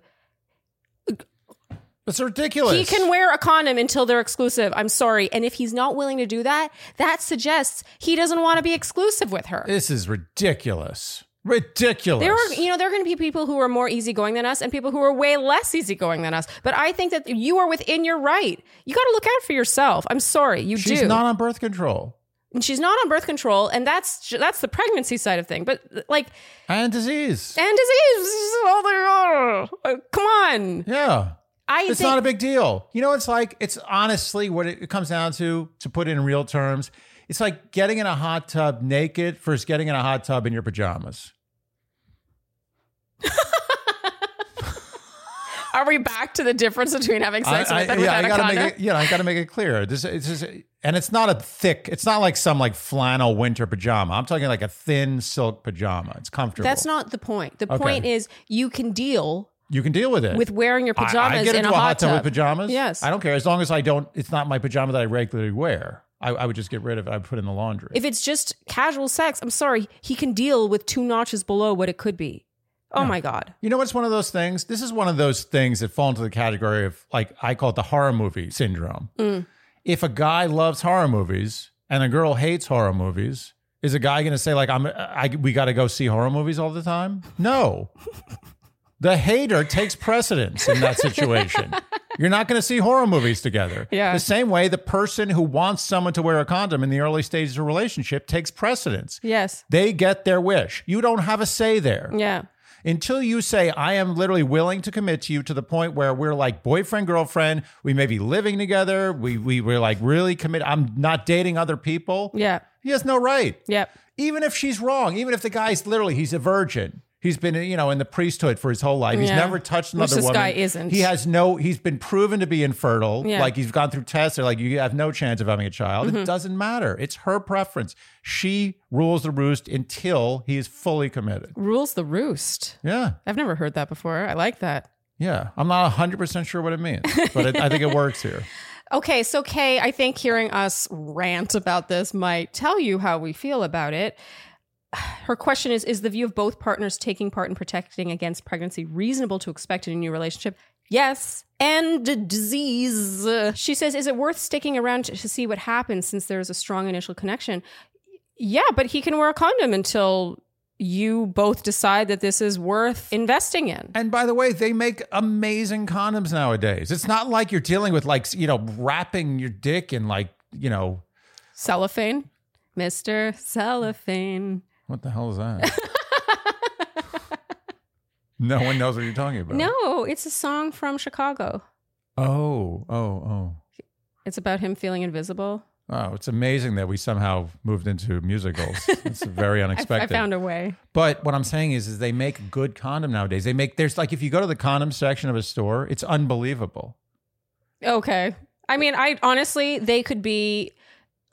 It's ridiculous. he can wear a condom until they're exclusive. I'm sorry. And if he's not willing to do that, that suggests he doesn't want to be exclusive with her. this is ridiculous. Ridiculous. There are, you know, there are going to be people who are more easygoing than us and people who are way less easygoing than us. But I think that you are within your right. You got to look out for yourself. I'm sorry, you She's do. not on birth control. and she's not on birth control, and that's that's the pregnancy side of thing. But like, And disease. and disease. Oh, they are. Uh, Come on. Yeah. I It's think not a big deal. You know, it's like it's honestly what it comes down to. To put it in real terms, it's like getting in a hot tub naked versus getting in a hot tub in your pajamas. Are we back to the difference between having sex with and yeah, I without a gotta condom? make it. Yeah, I gotta make it clear. This it's just, and it's not a thick. It's not like some like flannel winter pajama. I'm talking like a thin silk pajama. It's comfortable. That's not the point. The Okay. point is you can deal you can deal with it with wearing your pajamas I, get in into a a hot hot tub tub. with pajamas. Yes. I don't care as long as I don't. It's not my pajama that I regularly wear. I, I would just get rid of it. I would put it in the laundry. If it's just casual sex, I'm sorry, he can deal with two notches below what it could be. Oh my God. You know what's one of those things? This is one of those things that fall into the category of like I call it the horror movie syndrome. Mm. If a guy loves horror movies and a girl hates horror movies, is a guy going to say like I'm I, we got to go see horror movies all the time? No. the hater takes precedence in that situation. You're not going to see horror movies together. Yeah. The same way the person who wants someone to wear a condom in the early stages of a relationship takes precedence. Yes. They get their wish. You don't have a say there Yeah. until you say i am literally willing to commit to you to the point where we're like boyfriend girlfriend we may be living together we, we we're like really commit i'm not dating other people Yeah. he has no right Yep. even if she's wrong even if the guy's literally he's a virgin he's been you know in the priesthood for his whole life he's Yeah. never touched another this woman guy isn't. he has no he's been proven to be infertile Yeah. like he's gone through tests they're like you have no chance of having a child Mm-hmm. it doesn't matter it's her preference she rules the roost until he is fully committed Rules the roost. yeah I've never heard that before. I like that. Yeah, I'm not 100% sure what it means, but it, I think it works here. Okay, so Kay, I think hearing us rant about this might tell you how we feel about it. Her question is Is the view of both partners taking part in protecting against pregnancy reasonable to expect in a new relationship? Yes. And disease. She says, Is it worth sticking around to, see what happens since there's a strong initial connection? Yeah, but he can wear a condom until you both decide that this is worth investing in. And by the way, they make amazing condoms nowadays. It's not like you're dealing with like, you know, wrapping your dick in like, you know, Cellophane. Mr. Cellophane. What the hell is that? no one knows what you're talking about. No, it's a song from Chicago. Oh, oh, oh. It's about him feeling invisible. Oh, it's amazing that we somehow moved into musicals. It's very I, I unexpected. found a way. But what I'm saying is, is they make good condom nowadays. They make there's like if you go to the condom section of a store, it's unbelievable. Okay. I mean, I honestly, they could be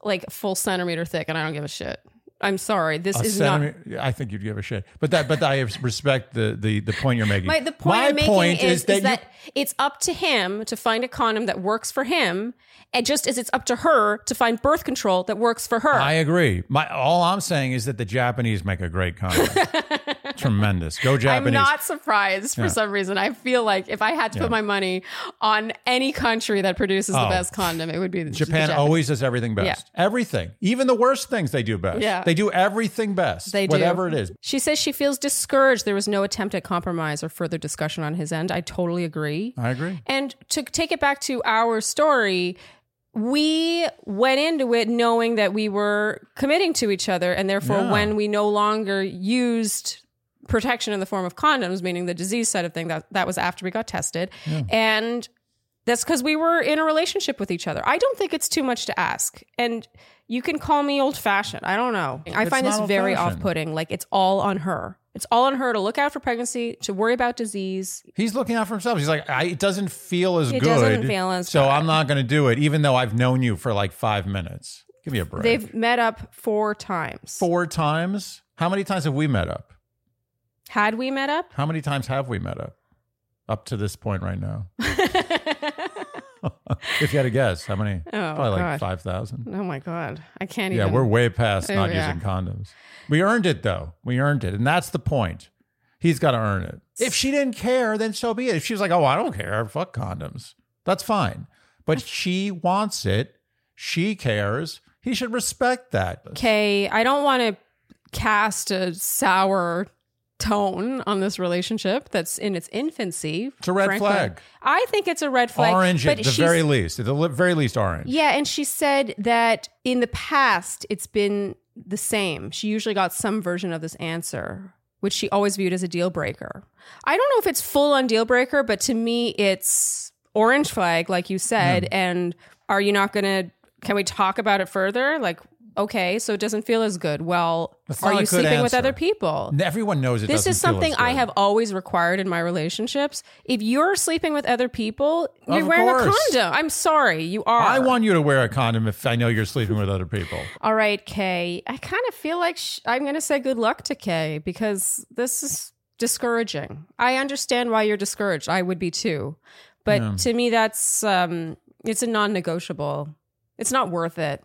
like full centimeter thick, and I don't give a shit. I'm sorry. This A is not. I think you'd give a shit. But that, but I respect the the the point you're making. My, the point My I'm making point is, is that, that, you, it's up to him to find a condom that works for him, and just as it's up to her to find birth control that works for her. I agree. My all I'm saying is that the Japanese make a great condom. Tremendous. Go Japanese. I'm not surprised for some reason. I feel like if I had to put my money on any country that produces the Oh. best condom, it would be the Japan always does everything best. Yeah. Everything. Even the worst things they do best. Yeah. They do everything best. They do. Whatever it is. She says she feels discouraged. There was no attempt at compromise or further discussion on his end. I totally agree. I agree. And to take it back to our story, we went into it knowing that we were committing to each other. And therefore, Yeah. when we no longer used protection in the form of condoms, meaning the disease side of thing, that, that was after we got tested. And that's because we were in a relationship with each other. I don't think it's too much to ask. And you can call me old fashioned. I don't know. I It's find this very off putting. Like it's all on her. It's all on her to look out for pregnancy, to worry about disease. He's looking out for himself. He's like, I, it doesn't feel as good. It good. doesn't feel as so. I'm not going to do it, even though I've known you for like five minutes. Give me a break. They've met up four times. Four times. How many times have we met up? Had we met up? How many times have we met up? Up to this point right now. if you had to guess, how many? Oh, Probably like 5,000. Oh my god, I can't even Yeah, even. we're way past not yeah. using condoms. We earned it though. We earned it. And that's the point. He's got to earn it. If she didn't care, then so be it. If she was like, oh, I don't care, fuck condoms, that's fine. But she wants it. She cares. He should respect that. Okay, I don't want to cast a sour tone on this relationship that's in its infancy. It's a red frankly. flag. I think it's a red flag. Orange but at the very least. At the very least, orange. Yeah, and she said that in the past it's been the same. She usually got some version of this answer, which she always viewed as a deal breaker. I don't know if it's full on deal breaker, but to me it's orange flag, like you said. Hmm. And are you not gonna can we talk about it further? Like, okay, so it doesn't feel as good. Well, That's are you sleeping with other people? Everyone knows it. This is something I have always required in my relationships. If you're sleeping with other people, you're Of wearing a condom. I'm sorry, you are. I want you to wear a condom if I know you're sleeping with other people. All right, Kay. I kind of feel like sh- I'm going to say good luck to Kay because this is discouraging. I understand why you're discouraged. I would be too. But Yeah. to me that's um it's a non-negotiable. It's not worth it.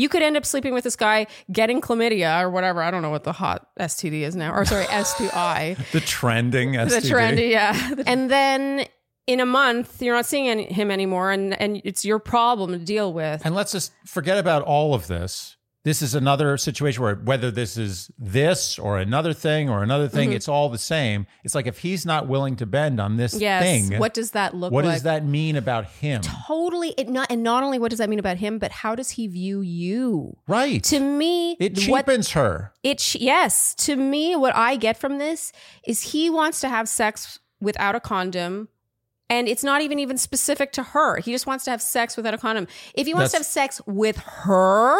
You could end up sleeping with this guy, getting chlamydia or whatever. I don't know what the hot STD is now. Or sorry, STI. The trending STD. the trendy, yeah. And then in a month, you're not seeing any, him anymore, and and it's your problem to deal with. And let's just forget about all of this. This is another situation where whether this is this or another thing or another thing, mm-hmm. it's all the same. It's like if he's not willing to bend on this Yes. thing, What does that look like? what like? does that mean about him? totally it not and not only what does that mean about him but how does he view you Right. to me it what cheapens her. it yes to me what i get from this is he wants to have sex without a condom and it's not even even specific to her he just wants to have sex without a condom if he wants That's- to have sex with her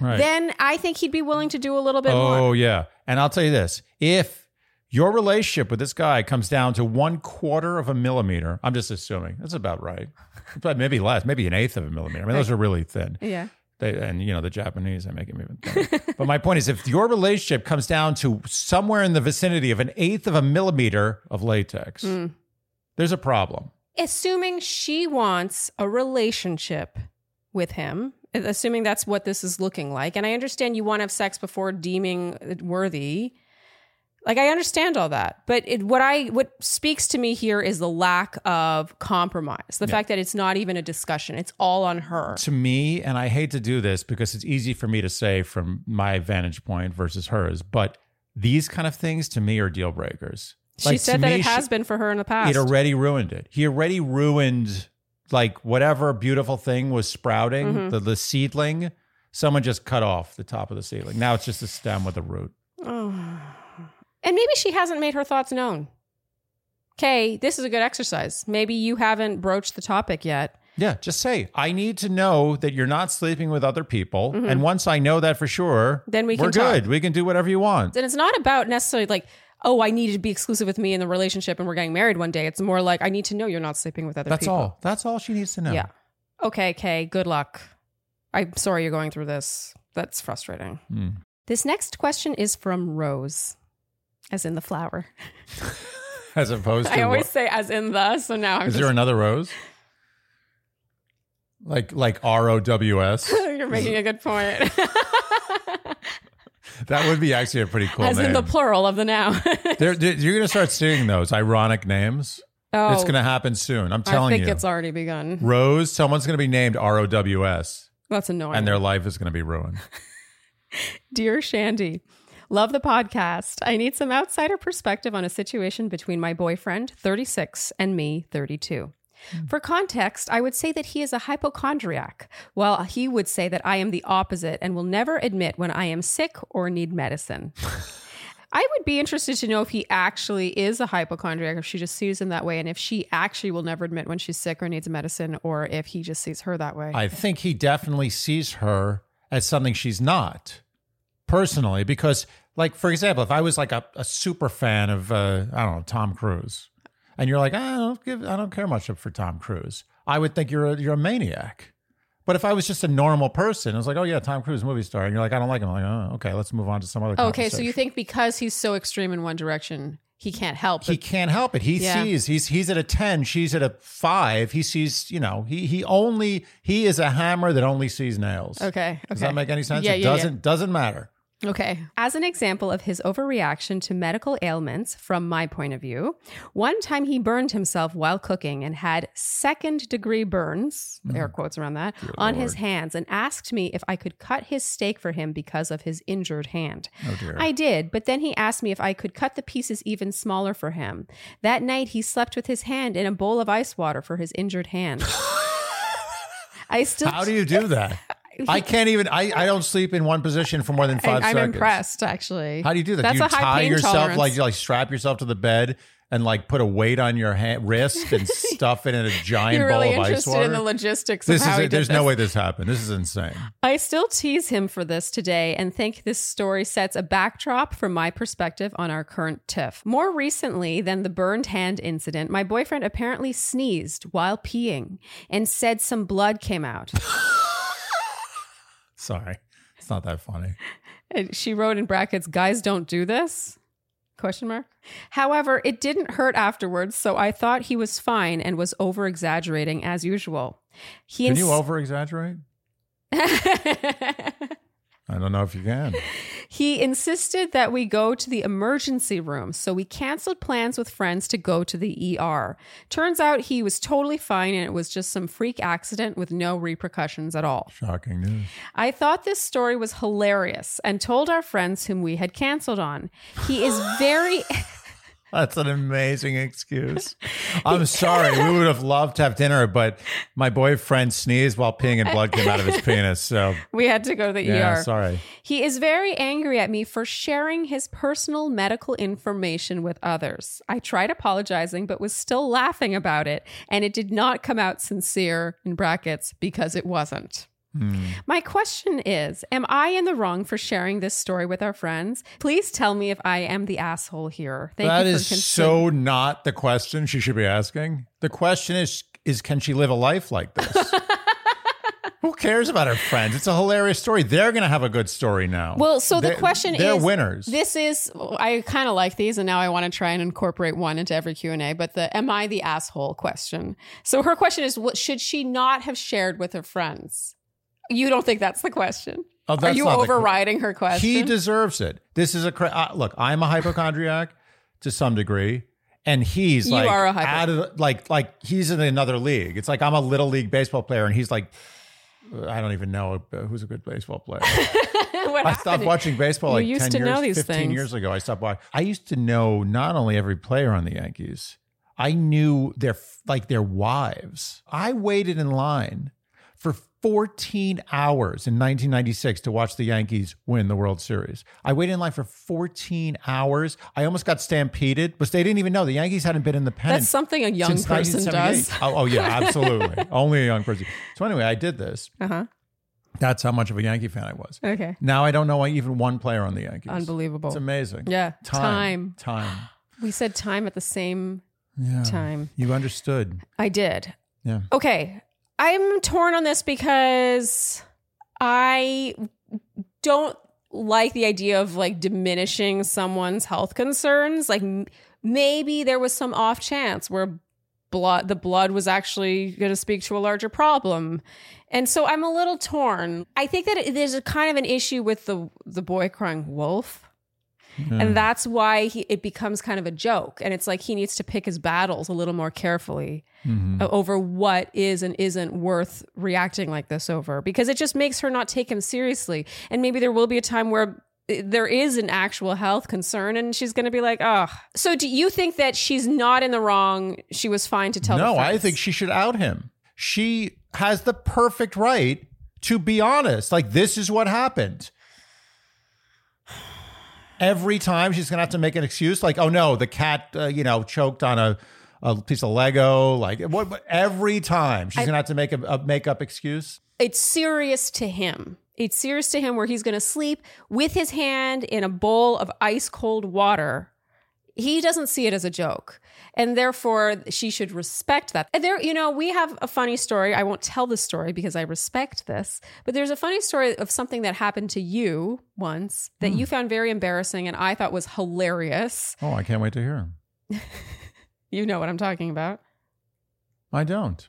Right. then i think he'd be willing to do a little bit more Oh, yeah. And I'll tell you this if your relationship with this guy comes down to one quarter of a millimeter, I'm just assuming that's about right. But maybe less, maybe an eighth of a millimeter. I mean, those are really thin. yeah They, and you know the Japanese, they make them even thinner. but my point is, if your relationship comes down to somewhere in the vicinity of an eighth of a millimeter of latex, Mm. there's a problem. assuming she wants a relationship with him, assuming that's what this is looking like. And I understand you want to have sex before deeming it worthy. Like I understand all that, but it, what I what speaks to me here is the lack of compromise. The fact that it's not even a discussion; it's all on her. To me, and I hate to do this because it's easy for me to say from my vantage point versus hers, but these kind of things to me are deal breakers. She Like, to said that me, it has she- been for her in the past. It already ruined it. He already ruined like whatever beautiful thing was sprouting, Mm-hmm. the, the seedling. Someone just cut off the top of the seedling. Now it's just a stem with a root. Oh. And maybe she hasn't made her thoughts known. Okay, this is a good exercise. Maybe you haven't broached the topic yet. Yeah, just say, I need to know that you're not sleeping with other people. Mm-hmm. And once I know that for sure, Then we we're can talk. good. We can do whatever you want. And it's not about necessarily like, oh, I need to be exclusive with me in the relationship and we're getting married one day. It's more like, I need to know you're not sleeping with other people. That's people. all. That's all she needs to know. Yeah. Okay, Kay, good luck. I'm sorry you're going through this. That's frustrating. Mm. This next question is from Rose, as in the flower. As opposed to I always what- say as in the, so now I'm is just, there another rose? Like like R O W S. you're making a good point. That would be actually a pretty cool as name. in the plural of the noun. They're- they're- you're going to start seeing those ironic names. oh, It's going to happen soon. I'm telling you. I telling think you. it's already begun. Rose, someone's going to be named R O W S, That's annoying. and their life is going to be ruined. Dear Shandy, love the podcast. I need some outsider perspective on a situation between my boyfriend, 36, and me, 32. For context, I would say that he is a hypochondriac, while he would say that I am the opposite and will never admit when I am sick or need medicine. I would be interested to know if he actually is a hypochondriac, if she just sees him that way, and if she actually will never admit when she's sick or needs medicine, or if he just sees her that way. I think he definitely sees her as something she's not personally, because, like, for example, if I was like a, a super fan of, uh, I don't know, Tom Cruise, and you're like, ah, I don't give, I don't care much for Tom Cruise, I would think you're a, you're a maniac. But if I was just a normal person, I was like, oh yeah, Tom Cruise, movie star, and you're like, I don't like him. I'm like, oh, okay, let's move on to some other. okay, so you think because he's so extreme in one direction, he can't help he can't help it. He Yeah. sees he's he's at a ten, she's at a five. He sees, you know, he he only he is a hammer that only sees nails. Okay. Okay. Does that make any sense? Yeah, it yeah, yeah. doesn't doesn't matter. Okay. As an example of his overreaction to medical ailments, from my point of view, one time he burned himself while cooking and had second degree burns, mm-hmm. air quotes around that, on his hands and asked me if I could cut his steak for him because of his injured hand. Oh dear. I did, but then he asked me if I could cut the pieces even smaller for him. That night, he slept with his hand in a bowl of ice water for his injured hand. I still. How do you do that? I can't even I, I don't sleep in one position for more than I, five I'm seconds. impressed, actually. How do you do that? That's do you a high tie pain yourself tolerance. like you like strap yourself to the bed and like put a weight on your hand, wrist and stuff it in a giant You're really bowl of ice interested water? in the logistics this of how is he it. did There's this. no way this happened. This is insane. I still tease him for this today and think this story sets a backdrop from my perspective on our current tiff. More recently than the burned hand incident, my boyfriend apparently sneezed while peeing and said some blood came out. Sorry. It's not that funny. And she wrote in brackets, "Guys don't do this?" Question mark. However, it didn't hurt afterwards, so I thought he was fine and was over exaggerating as usual. He Can ins- you over exaggerate? I don't know if you can. He insisted that we go to the emergency room, so we canceled plans with friends to go to the ER. Turns out he was totally fine and it was just some freak accident with no repercussions at all. Shocking news. I thought this story was hilarious and told our friends whom we had canceled on. He is very. That's an amazing excuse. I'm sorry. We would have loved to have dinner, but my boyfriend sneezed while peeing and blood came out of his penis. So, we had to go to the yeah, ER. sorry. He is very angry at me for sharing his personal medical information with others. I tried apologizing, but was still laughing about it, and it did not come out sincere in brackets because it wasn't. Mm. My question is Am I in the wrong for sharing this story with our friends? Please tell me if I am the asshole here. Thank That you is so not the question she should be asking. The question is is can she live a life like this? Who cares about her friends? It's a hilarious story. They're going to have a good story now. Well, so the They're- question they're is winners. This is I kind of like these and now I want to try and incorporate one into every Q&A, but the am I the asshole question. So her question is what should she not have shared with her friends? You don't think that's the question? Oh, Are you not the que- overriding her question? He deserves it. This is a cra- uh, look. I'm a hypochondriac to some degree, and he's You like are a hypo- out of like like he's in another league. It's like I'm a little league baseball player, and he's like. uh, I don't even know uh, who's a good baseball player. I stopped happened? watching baseball You like used 10 to years, know these 15 things. years ago. I stopped watching. I used to know not only every player on the Yankees, I knew their like their wives. I waited in line 14 hours in 1996 to watch the Yankees win the World Series. I waited in line for 14 hours. I almost got stampeded, but they didn't even know the Yankees hadn't been in the pennant. That's something a young person does. Oh, oh yeah, absolutely. Only a young person. So anyway, I did this. Uh-huh. That's how much of a Yankee fan I was. Okay. Now I don't know why even one player on the Yankees. Unbelievable. It's amazing. Yeah. Time. Time. We said time at the same Yeah. time. You understood. I did. Yeah. Okay. I'm torn on this because I don't like the idea of like diminishing someone's health concerns. Like m- maybe there was some off chance where blood the blood was actually going to speak to a larger problem. And so I'm a little torn. I think that it, there's a kind of an issue with the the boy crying wolf. And that's why he, it becomes kind of a joke. And it's like he needs to pick his battles a little more carefully uh, over what is and isn't worth reacting like this over because it just makes her not take him seriously. And maybe there will be a time where uh, there is an actual health concern and she's going to be like, oh. So do you think that she's not in the wrong? She was fine to tell the No, I think she should out him. She has the perfect right to be honest. Like, this is what happened. Every time she's to have to make an excuse, like, oh no, the cat, uh, you know, choked on a, a piece of Lego. Like, what, what- every time she's going to have to make a, a make up excuse. it's serious to him. It's serious to him where he's to sleep with his hand in a bowl of ice cold water. He doesn't see it as a joke. And therefore, she should respect that. And there, you know, we have a funny story. I won't tell the story because I respect this, but there's a funny story of something that happened to you once that you hmm. found very embarrassing and I thought was hilarious. Oh, I can't wait to hear. You know what I'm talking about. I don't.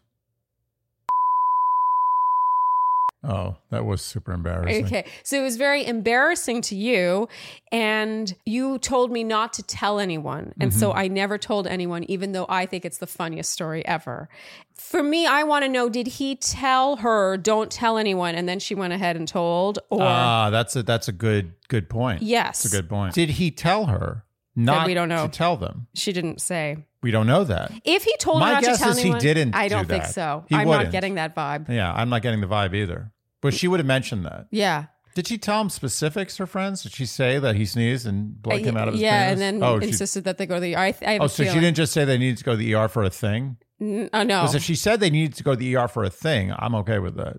Oh, that was super embarrassing. Okay. So it was very embarrassing to you. And you told me not to tell anyone. And so Mm-hmm. I never told anyone, even though I think it's the funniest story ever. For me, I want to know did he tell her, don't tell anyone? And then she went ahead and told? Or, Ah, that's a that's a good good point. yes. That's a good point. Did he tell her not we don't know. to tell them? She didn't say. We don't know that. If he told My her not guess to tell is he didn't I do don't think that. so. He I'm wouldn't. not getting that vibe. Yeah, I'm not getting the vibe either. But she would have mentioned that. Yeah. Did she tell him specifics, her friends? Did she say that he sneezed and blood came out of his yeah, penis? and then oh, she, insisted that they go to the ER. I, I oh, so she didn't just say they needed to go to the ER for a thing? N- Oh, no. Because if she said they needed to go to the ER for a thing, I'm okay with that.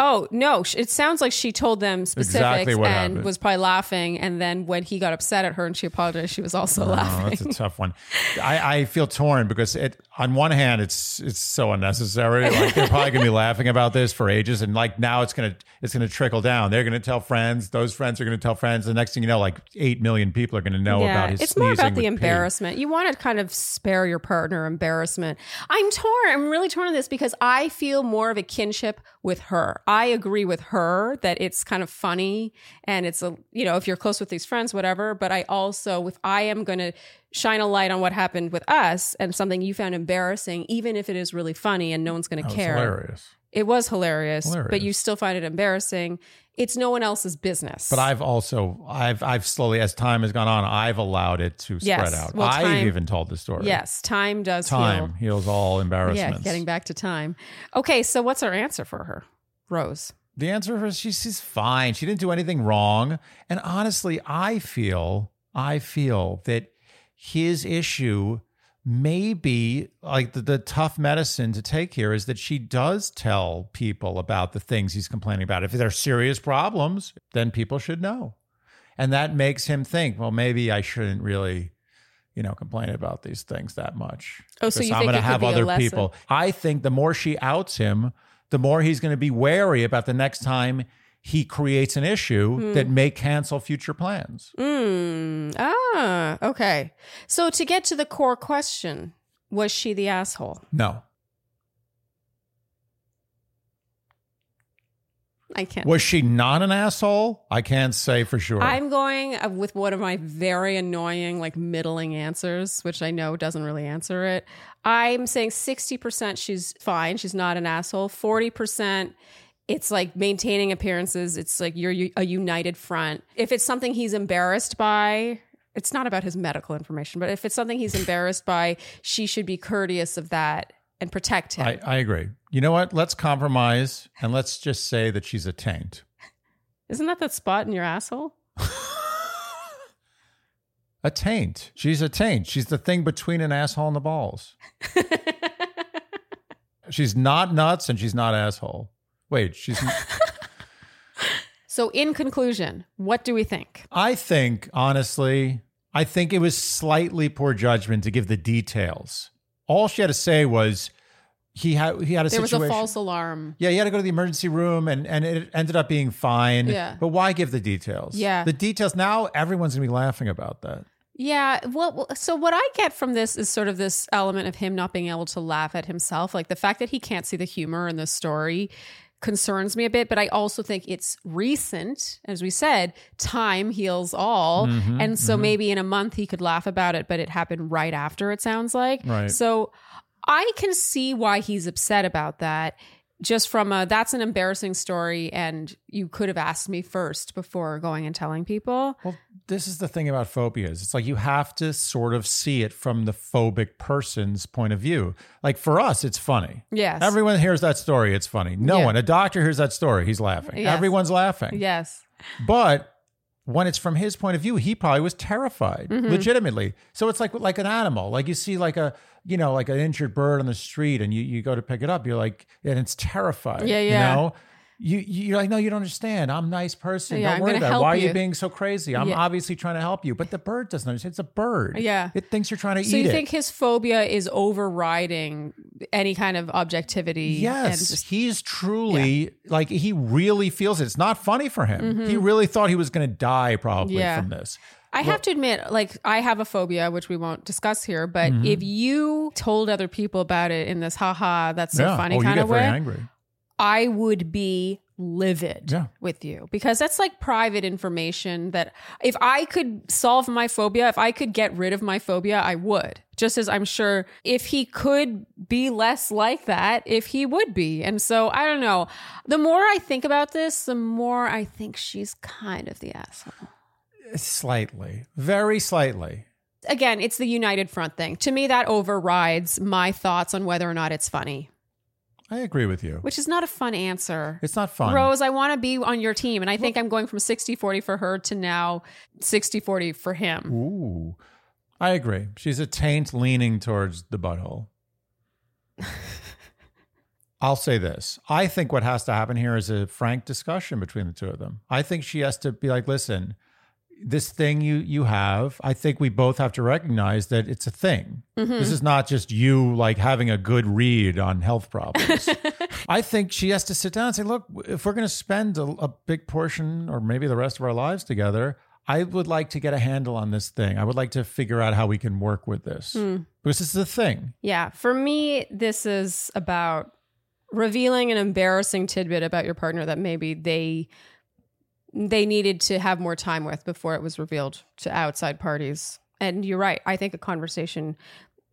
Oh no! It sounds like she told them specifics Exactly and happened. was probably laughing. And then when he got upset at her and she apologized, she was also Oh, laughing. that's a tough one. I, I feel torn because it on one hand it's it's so unnecessary. Like they're probably gonna be laughing about this for ages, and like now it's gonna it's gonna trickle down. They're gonna tell friends. Those friends are gonna tell friends. The next thing you know, like eight million people are gonna know about his. it's more about the with pee. embarrassment. You want to kind of spare your partner embarrassment. I'm torn. I'm really torn on this because I feel more of a kinship with her. I agree with her that it's kind of funny and it's a you know if you're close with these friends, whatever. But I also, if I am going to shine a light on what happened with us and something you found embarrassing, even if it is really funny and no one's going to care. hilarious. It was hilarious, but you still find it embarrassing. It's no one else's business. But I've also I've I've slowly as time has gone on, I've allowed it to Yes. spread out. Well, I've time- even told the story. yes, time does Time heal. heals all Yeah, getting back to time. Okay, so what's our answer for her, Rose? The answer is she's, she's fine. She didn't do anything wrong. And honestly, I feel, I feel that his issue may be like the, the tough medicine to take here is that she does tell people about the things he's complaining about. If they're serious problems, then people should know. And that makes him think, well, maybe I shouldn't really, you know, complain about these things that much. Oh, so you I'm think gonna have other people. I think the more she outs him, the more he's going to be wary about the next time he creates an issue Hmm. that may cancel future plans. Mm, ah, okay. So to get to the core question, was she the asshole? No. I can't. Was she not an asshole? I can't say for sure. I'm going uh, with one of my very annoying, like middling answers, which I know doesn't really answer it. I'm saying 60% she's fine. She's not an asshole. 40%, it's like maintaining appearances. It's like you're a united front. If it's something he's embarrassed by, it's not about his medical information, but if it's something he's embarrassed by, she should be courteous of that and protect him. I, I agree. You know what? Let's compromise and let's just say that she's a taint. Isn't that that spot in your asshole? A taint. She's a taint. She's the thing between an asshole and the balls. she's not nuts and she's not asshole. Wait, she's. So, in conclusion, what do we think? I think, honestly, I think it was slightly poor judgment to give the details. All she had to say was, he had he had a situation. There was a false alarm. yeah, he had to go to the emergency room, and and it ended up being fine. Yeah. But why give the details? Yeah. The details. Now everyone's gonna be laughing about that. Yeah. Well, so what I get from this is sort of this element of him not being able to laugh at himself. Like the fact that he can't see the humor in the story concerns me a bit, but I also think it's recent. As we said, time heals all. Mhm, and so mhm. maybe in a month he could laugh about it, but it happened right after, it sounds like. Right. So I can see why he's upset about that. Just from a that's an embarrassing story, and you could have asked me first before going and telling people. Well, this is the thing about phobias. It's like you have to sort of see it from the phobic person's point of view. Like for us, it's funny. Yes. Everyone hears that story, it's funny. No Yeah. one, a doctor hears that story, he's laughing. Yes. Everyone's laughing. yes. But when it's from his point of view, he probably was terrified, Mm-hmm. legitimately. So it's like like an animal. Like you see like a you know like an injured bird on the street, and you you go to pick it up, you're like, and it's terrified. Yeah, yeah. You know. You, you're like, no, you don't understand. I'm a nice person. Yeah, don't I'm worry about it. Why are you. you being so crazy? I'm Yeah. obviously trying to help you. But the bird doesn't understand. It's a bird. Yeah. It thinks you're trying to So eat it. So you think his phobia is overriding any kind of objectivity? Yes, and just- he's truly like he really feels it. It's not funny for him. Mm-hmm. He really thought he was going to die probably Yeah. from this. I have to admit, like I have a phobia, which we won't discuss here. But Mm-hmm. if you told other people about it in this "haha, that's so yeah. funny" oh, you kind get of very way, angry. I would be livid Yeah. with you because that's like private information that if I could solve my phobia, if I could get rid of my phobia, I would. Just as I'm sure if he could be less like that, if he would be. And so I don't know. The more I think about this, the more I think she's kind of the asshole. Slightly, very slightly. Again, it's the United Front thing. To me, that overrides my thoughts on whether or not it's funny, I agree with you. which is not a fun answer. It's not fun. Rose, I want to be on your team. And I think I'm going from 60 40 for her to now 60 40 for him. Ooh, I agree. She's a taint leaning towards the butthole. I'll say this. I think what has to happen here is a frank discussion between the two of them. I think she has to be like, listen, this thing you you have, I think we both have to recognize that it's a thing. Mm-hmm. This is not just you like having a good read on health problems. I think she has to sit down and say, look, if we're going to spend a, a big portion or maybe the rest of our lives together, I would like to get a handle on this thing. I would like to figure out how we can work with this hmm. because this is a thing. Yeah. For me, this is about revealing an embarrassing tidbit about your partner that maybe they they needed to have more time with before it was revealed to outside parties. And you're right. I think a conversation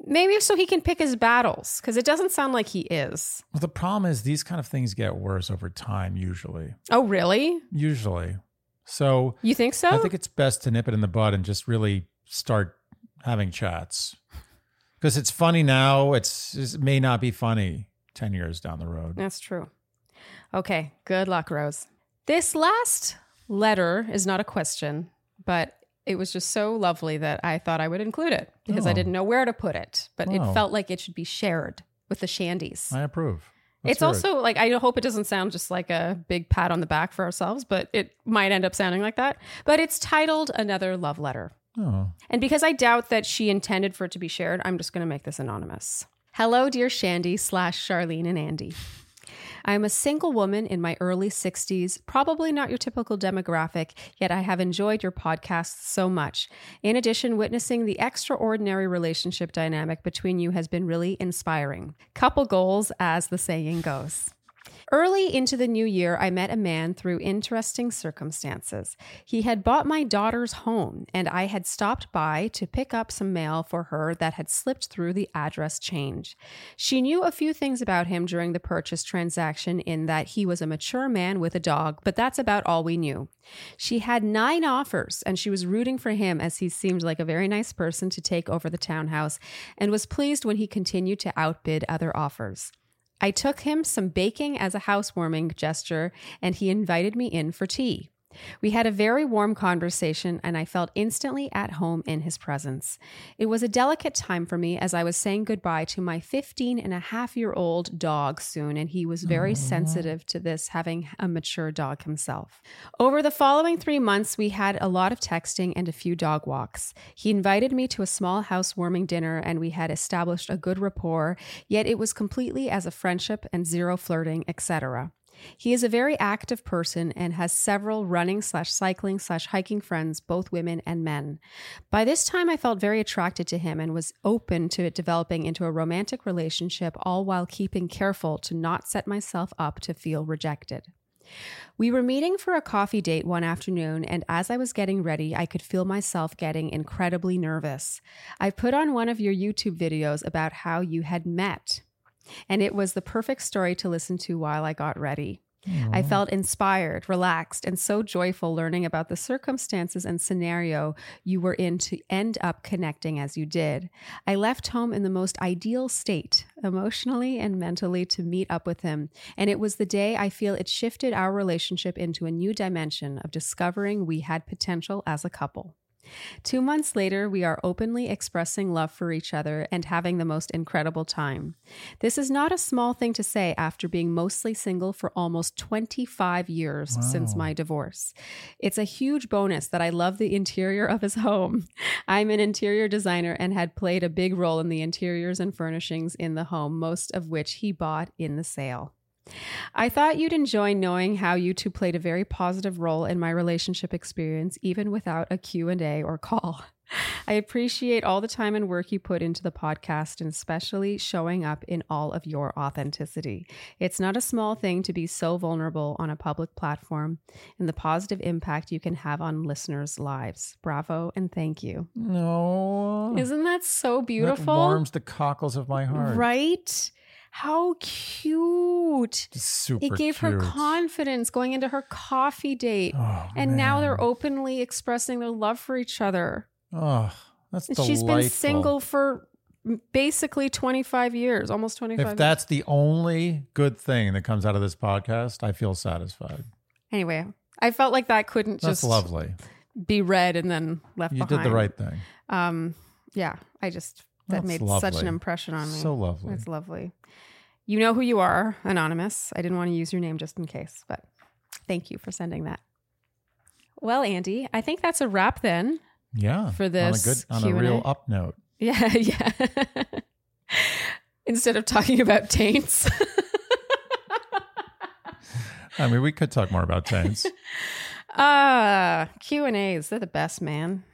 maybe so he can pick his battles because it doesn't sound like he is. Well, the problem is these kind of things get worse over time, usually. Oh, really? Usually. So You think so? I think it's best to nip it in the bud and just really start having chats. Because it's funny now, it's, it may not be funny 10 years down the road. That's true. Okay. Good luck, Rose. This last letter is not a question, but it was just so lovely that I thought I would include it because I Oh. didn't know where to put it, but Wow. it felt like it should be shared with the Shandies. I approve. It's also like I hope it doesn't sound just like a big pat on the back for ourselves, but it might end up sounding like that. But it's titled Another Love Letter. Oh. And because I doubt that she intended for it to be shared, I'm just going to make this anonymous. Hello, dear Shandy slash Charlene and Andy. I am a single woman in my early 60s, probably not your typical demographic, yet I have enjoyed your podcasts so much. In addition, witnessing the extraordinary relationship dynamic between you has been really inspiring. Couple goals, as the saying goes. Early into the new year, I met a man through interesting circumstances. He had bought my daughter's home, and I had stopped by to pick up some mail for her that had slipped through the address change. She knew a few things about him during the purchase transaction, in that he was a mature man with a dog, but that's about all we knew. She had nine offers, and she was rooting for him as he seemed like a very nice person to take over the townhouse, and was pleased when he continued to outbid other offers. I took him some baking as a housewarming gesture, and he invited me in for tea. We had a very warm conversation, and I felt instantly at home in his presence. It was a delicate time for me as I was saying goodbye to my 15 and a half year old dog soon, and he was very sensitive to this, having a mature dog himself. Over the following three months, we had a lot of texting and a few dog walks. He invited me to a small housewarming dinner, and we had established a good rapport, yet it was completely as a friendship and zero flirting, etc. He is a very active person and has several running slash cycling slash hiking friends, both women and men. By this time, I felt very attracted to him and was open to it developing into a romantic relationship, all while keeping careful to not set myself up to feel rejected. We were meeting for a coffee date one afternoon, and as I was getting ready, I could feel myself getting incredibly nervous. I put on one of your YouTube videos about how you had met, and it was the perfect story to listen to while I got ready. I felt inspired, relaxed, and so joyful learning about the circumstances and scenario you were in to end up connecting as you did. I left home in the most ideal state, emotionally and mentally, to meet up with him. And it was the day I feel it shifted our relationship into a new dimension of discovering we had potential as a couple. Two months later, we are openly expressing love for each other and having the most incredible time. This is not a small thing to say after being mostly single for almost 25 years since my divorce. It's a huge bonus that I love the interior of his home. I'm an interior designer and had played a big role in the interiors and furnishings in the home, most of which he bought in the sale. I thought you'd enjoy knowing how you two played a very positive role in my relationship experience even without a Q&A or call. I appreciate all the time and work you put into the podcast and especially showing up in all of your authenticity. It's not a small thing to be so vulnerable on a public platform and the positive impact you can have on listeners' lives. Bravo and thank you. No. Isn't that so That beautiful? warms the cockles of my heart. Right? How cute. Super It gave her confidence going into her coffee date. Oh, and now they're openly expressing their love for each other. Oh, that's And delightful. She's been single for basically 25 years, almost 25 If that's the only good thing that comes out of this podcast, I feel satisfied. Anyway, I felt like that couldn't That's just lovely. be read and then left You behind. did the right thing. Um, yeah, I just that That's made such an impression on me. So lovely. It's lovely. You know who you are, anonymous. I didn't want to use your name just in case, but thank you for sending that. Well, Andy, I think that's a wrap then. Yeah. For this on a good, on a real up note. Yeah, yeah. Instead of talking about taints. I mean, we could talk more about taints. Ah, Q and A's. They're the best, man.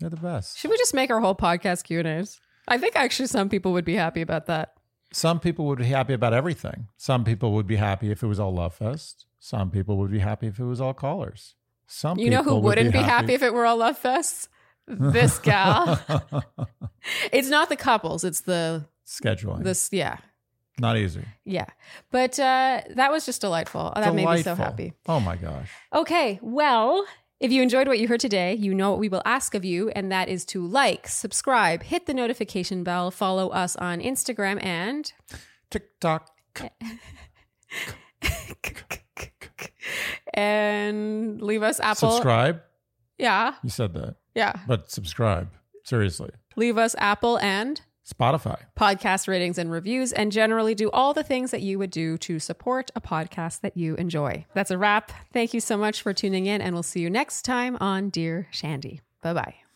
They're the best. Should we just make our whole podcast Q and A's? I think actually some people would be happy about that. Some people would be happy about everything. Some people would be happy if it was all love fest. Some people would be happy if it was all callers. Some You know who would wouldn't be happy if it were all love fests? This gal. it's not the couples. It's the Scheduling. this. Yeah, Not easy. yeah. But uh, that was just delightful. Oh, That made me so happy. Oh my gosh. Okay, well, if you enjoyed what you heard today, you know what we will ask of you, and that is to like, subscribe, hit the notification bell, follow us on Instagram, and TikTok. and leave us Apple. Subscribe. Yeah, You said that. yeah. But subscribe. Seriously. Leave us Apple and Spotify. podcast ratings and reviews, and generally do all the things that you would do to support a podcast that you enjoy. That's a wrap. Thank you so much for tuning in, and we'll see you next time on Dear Shandy. Bye bye.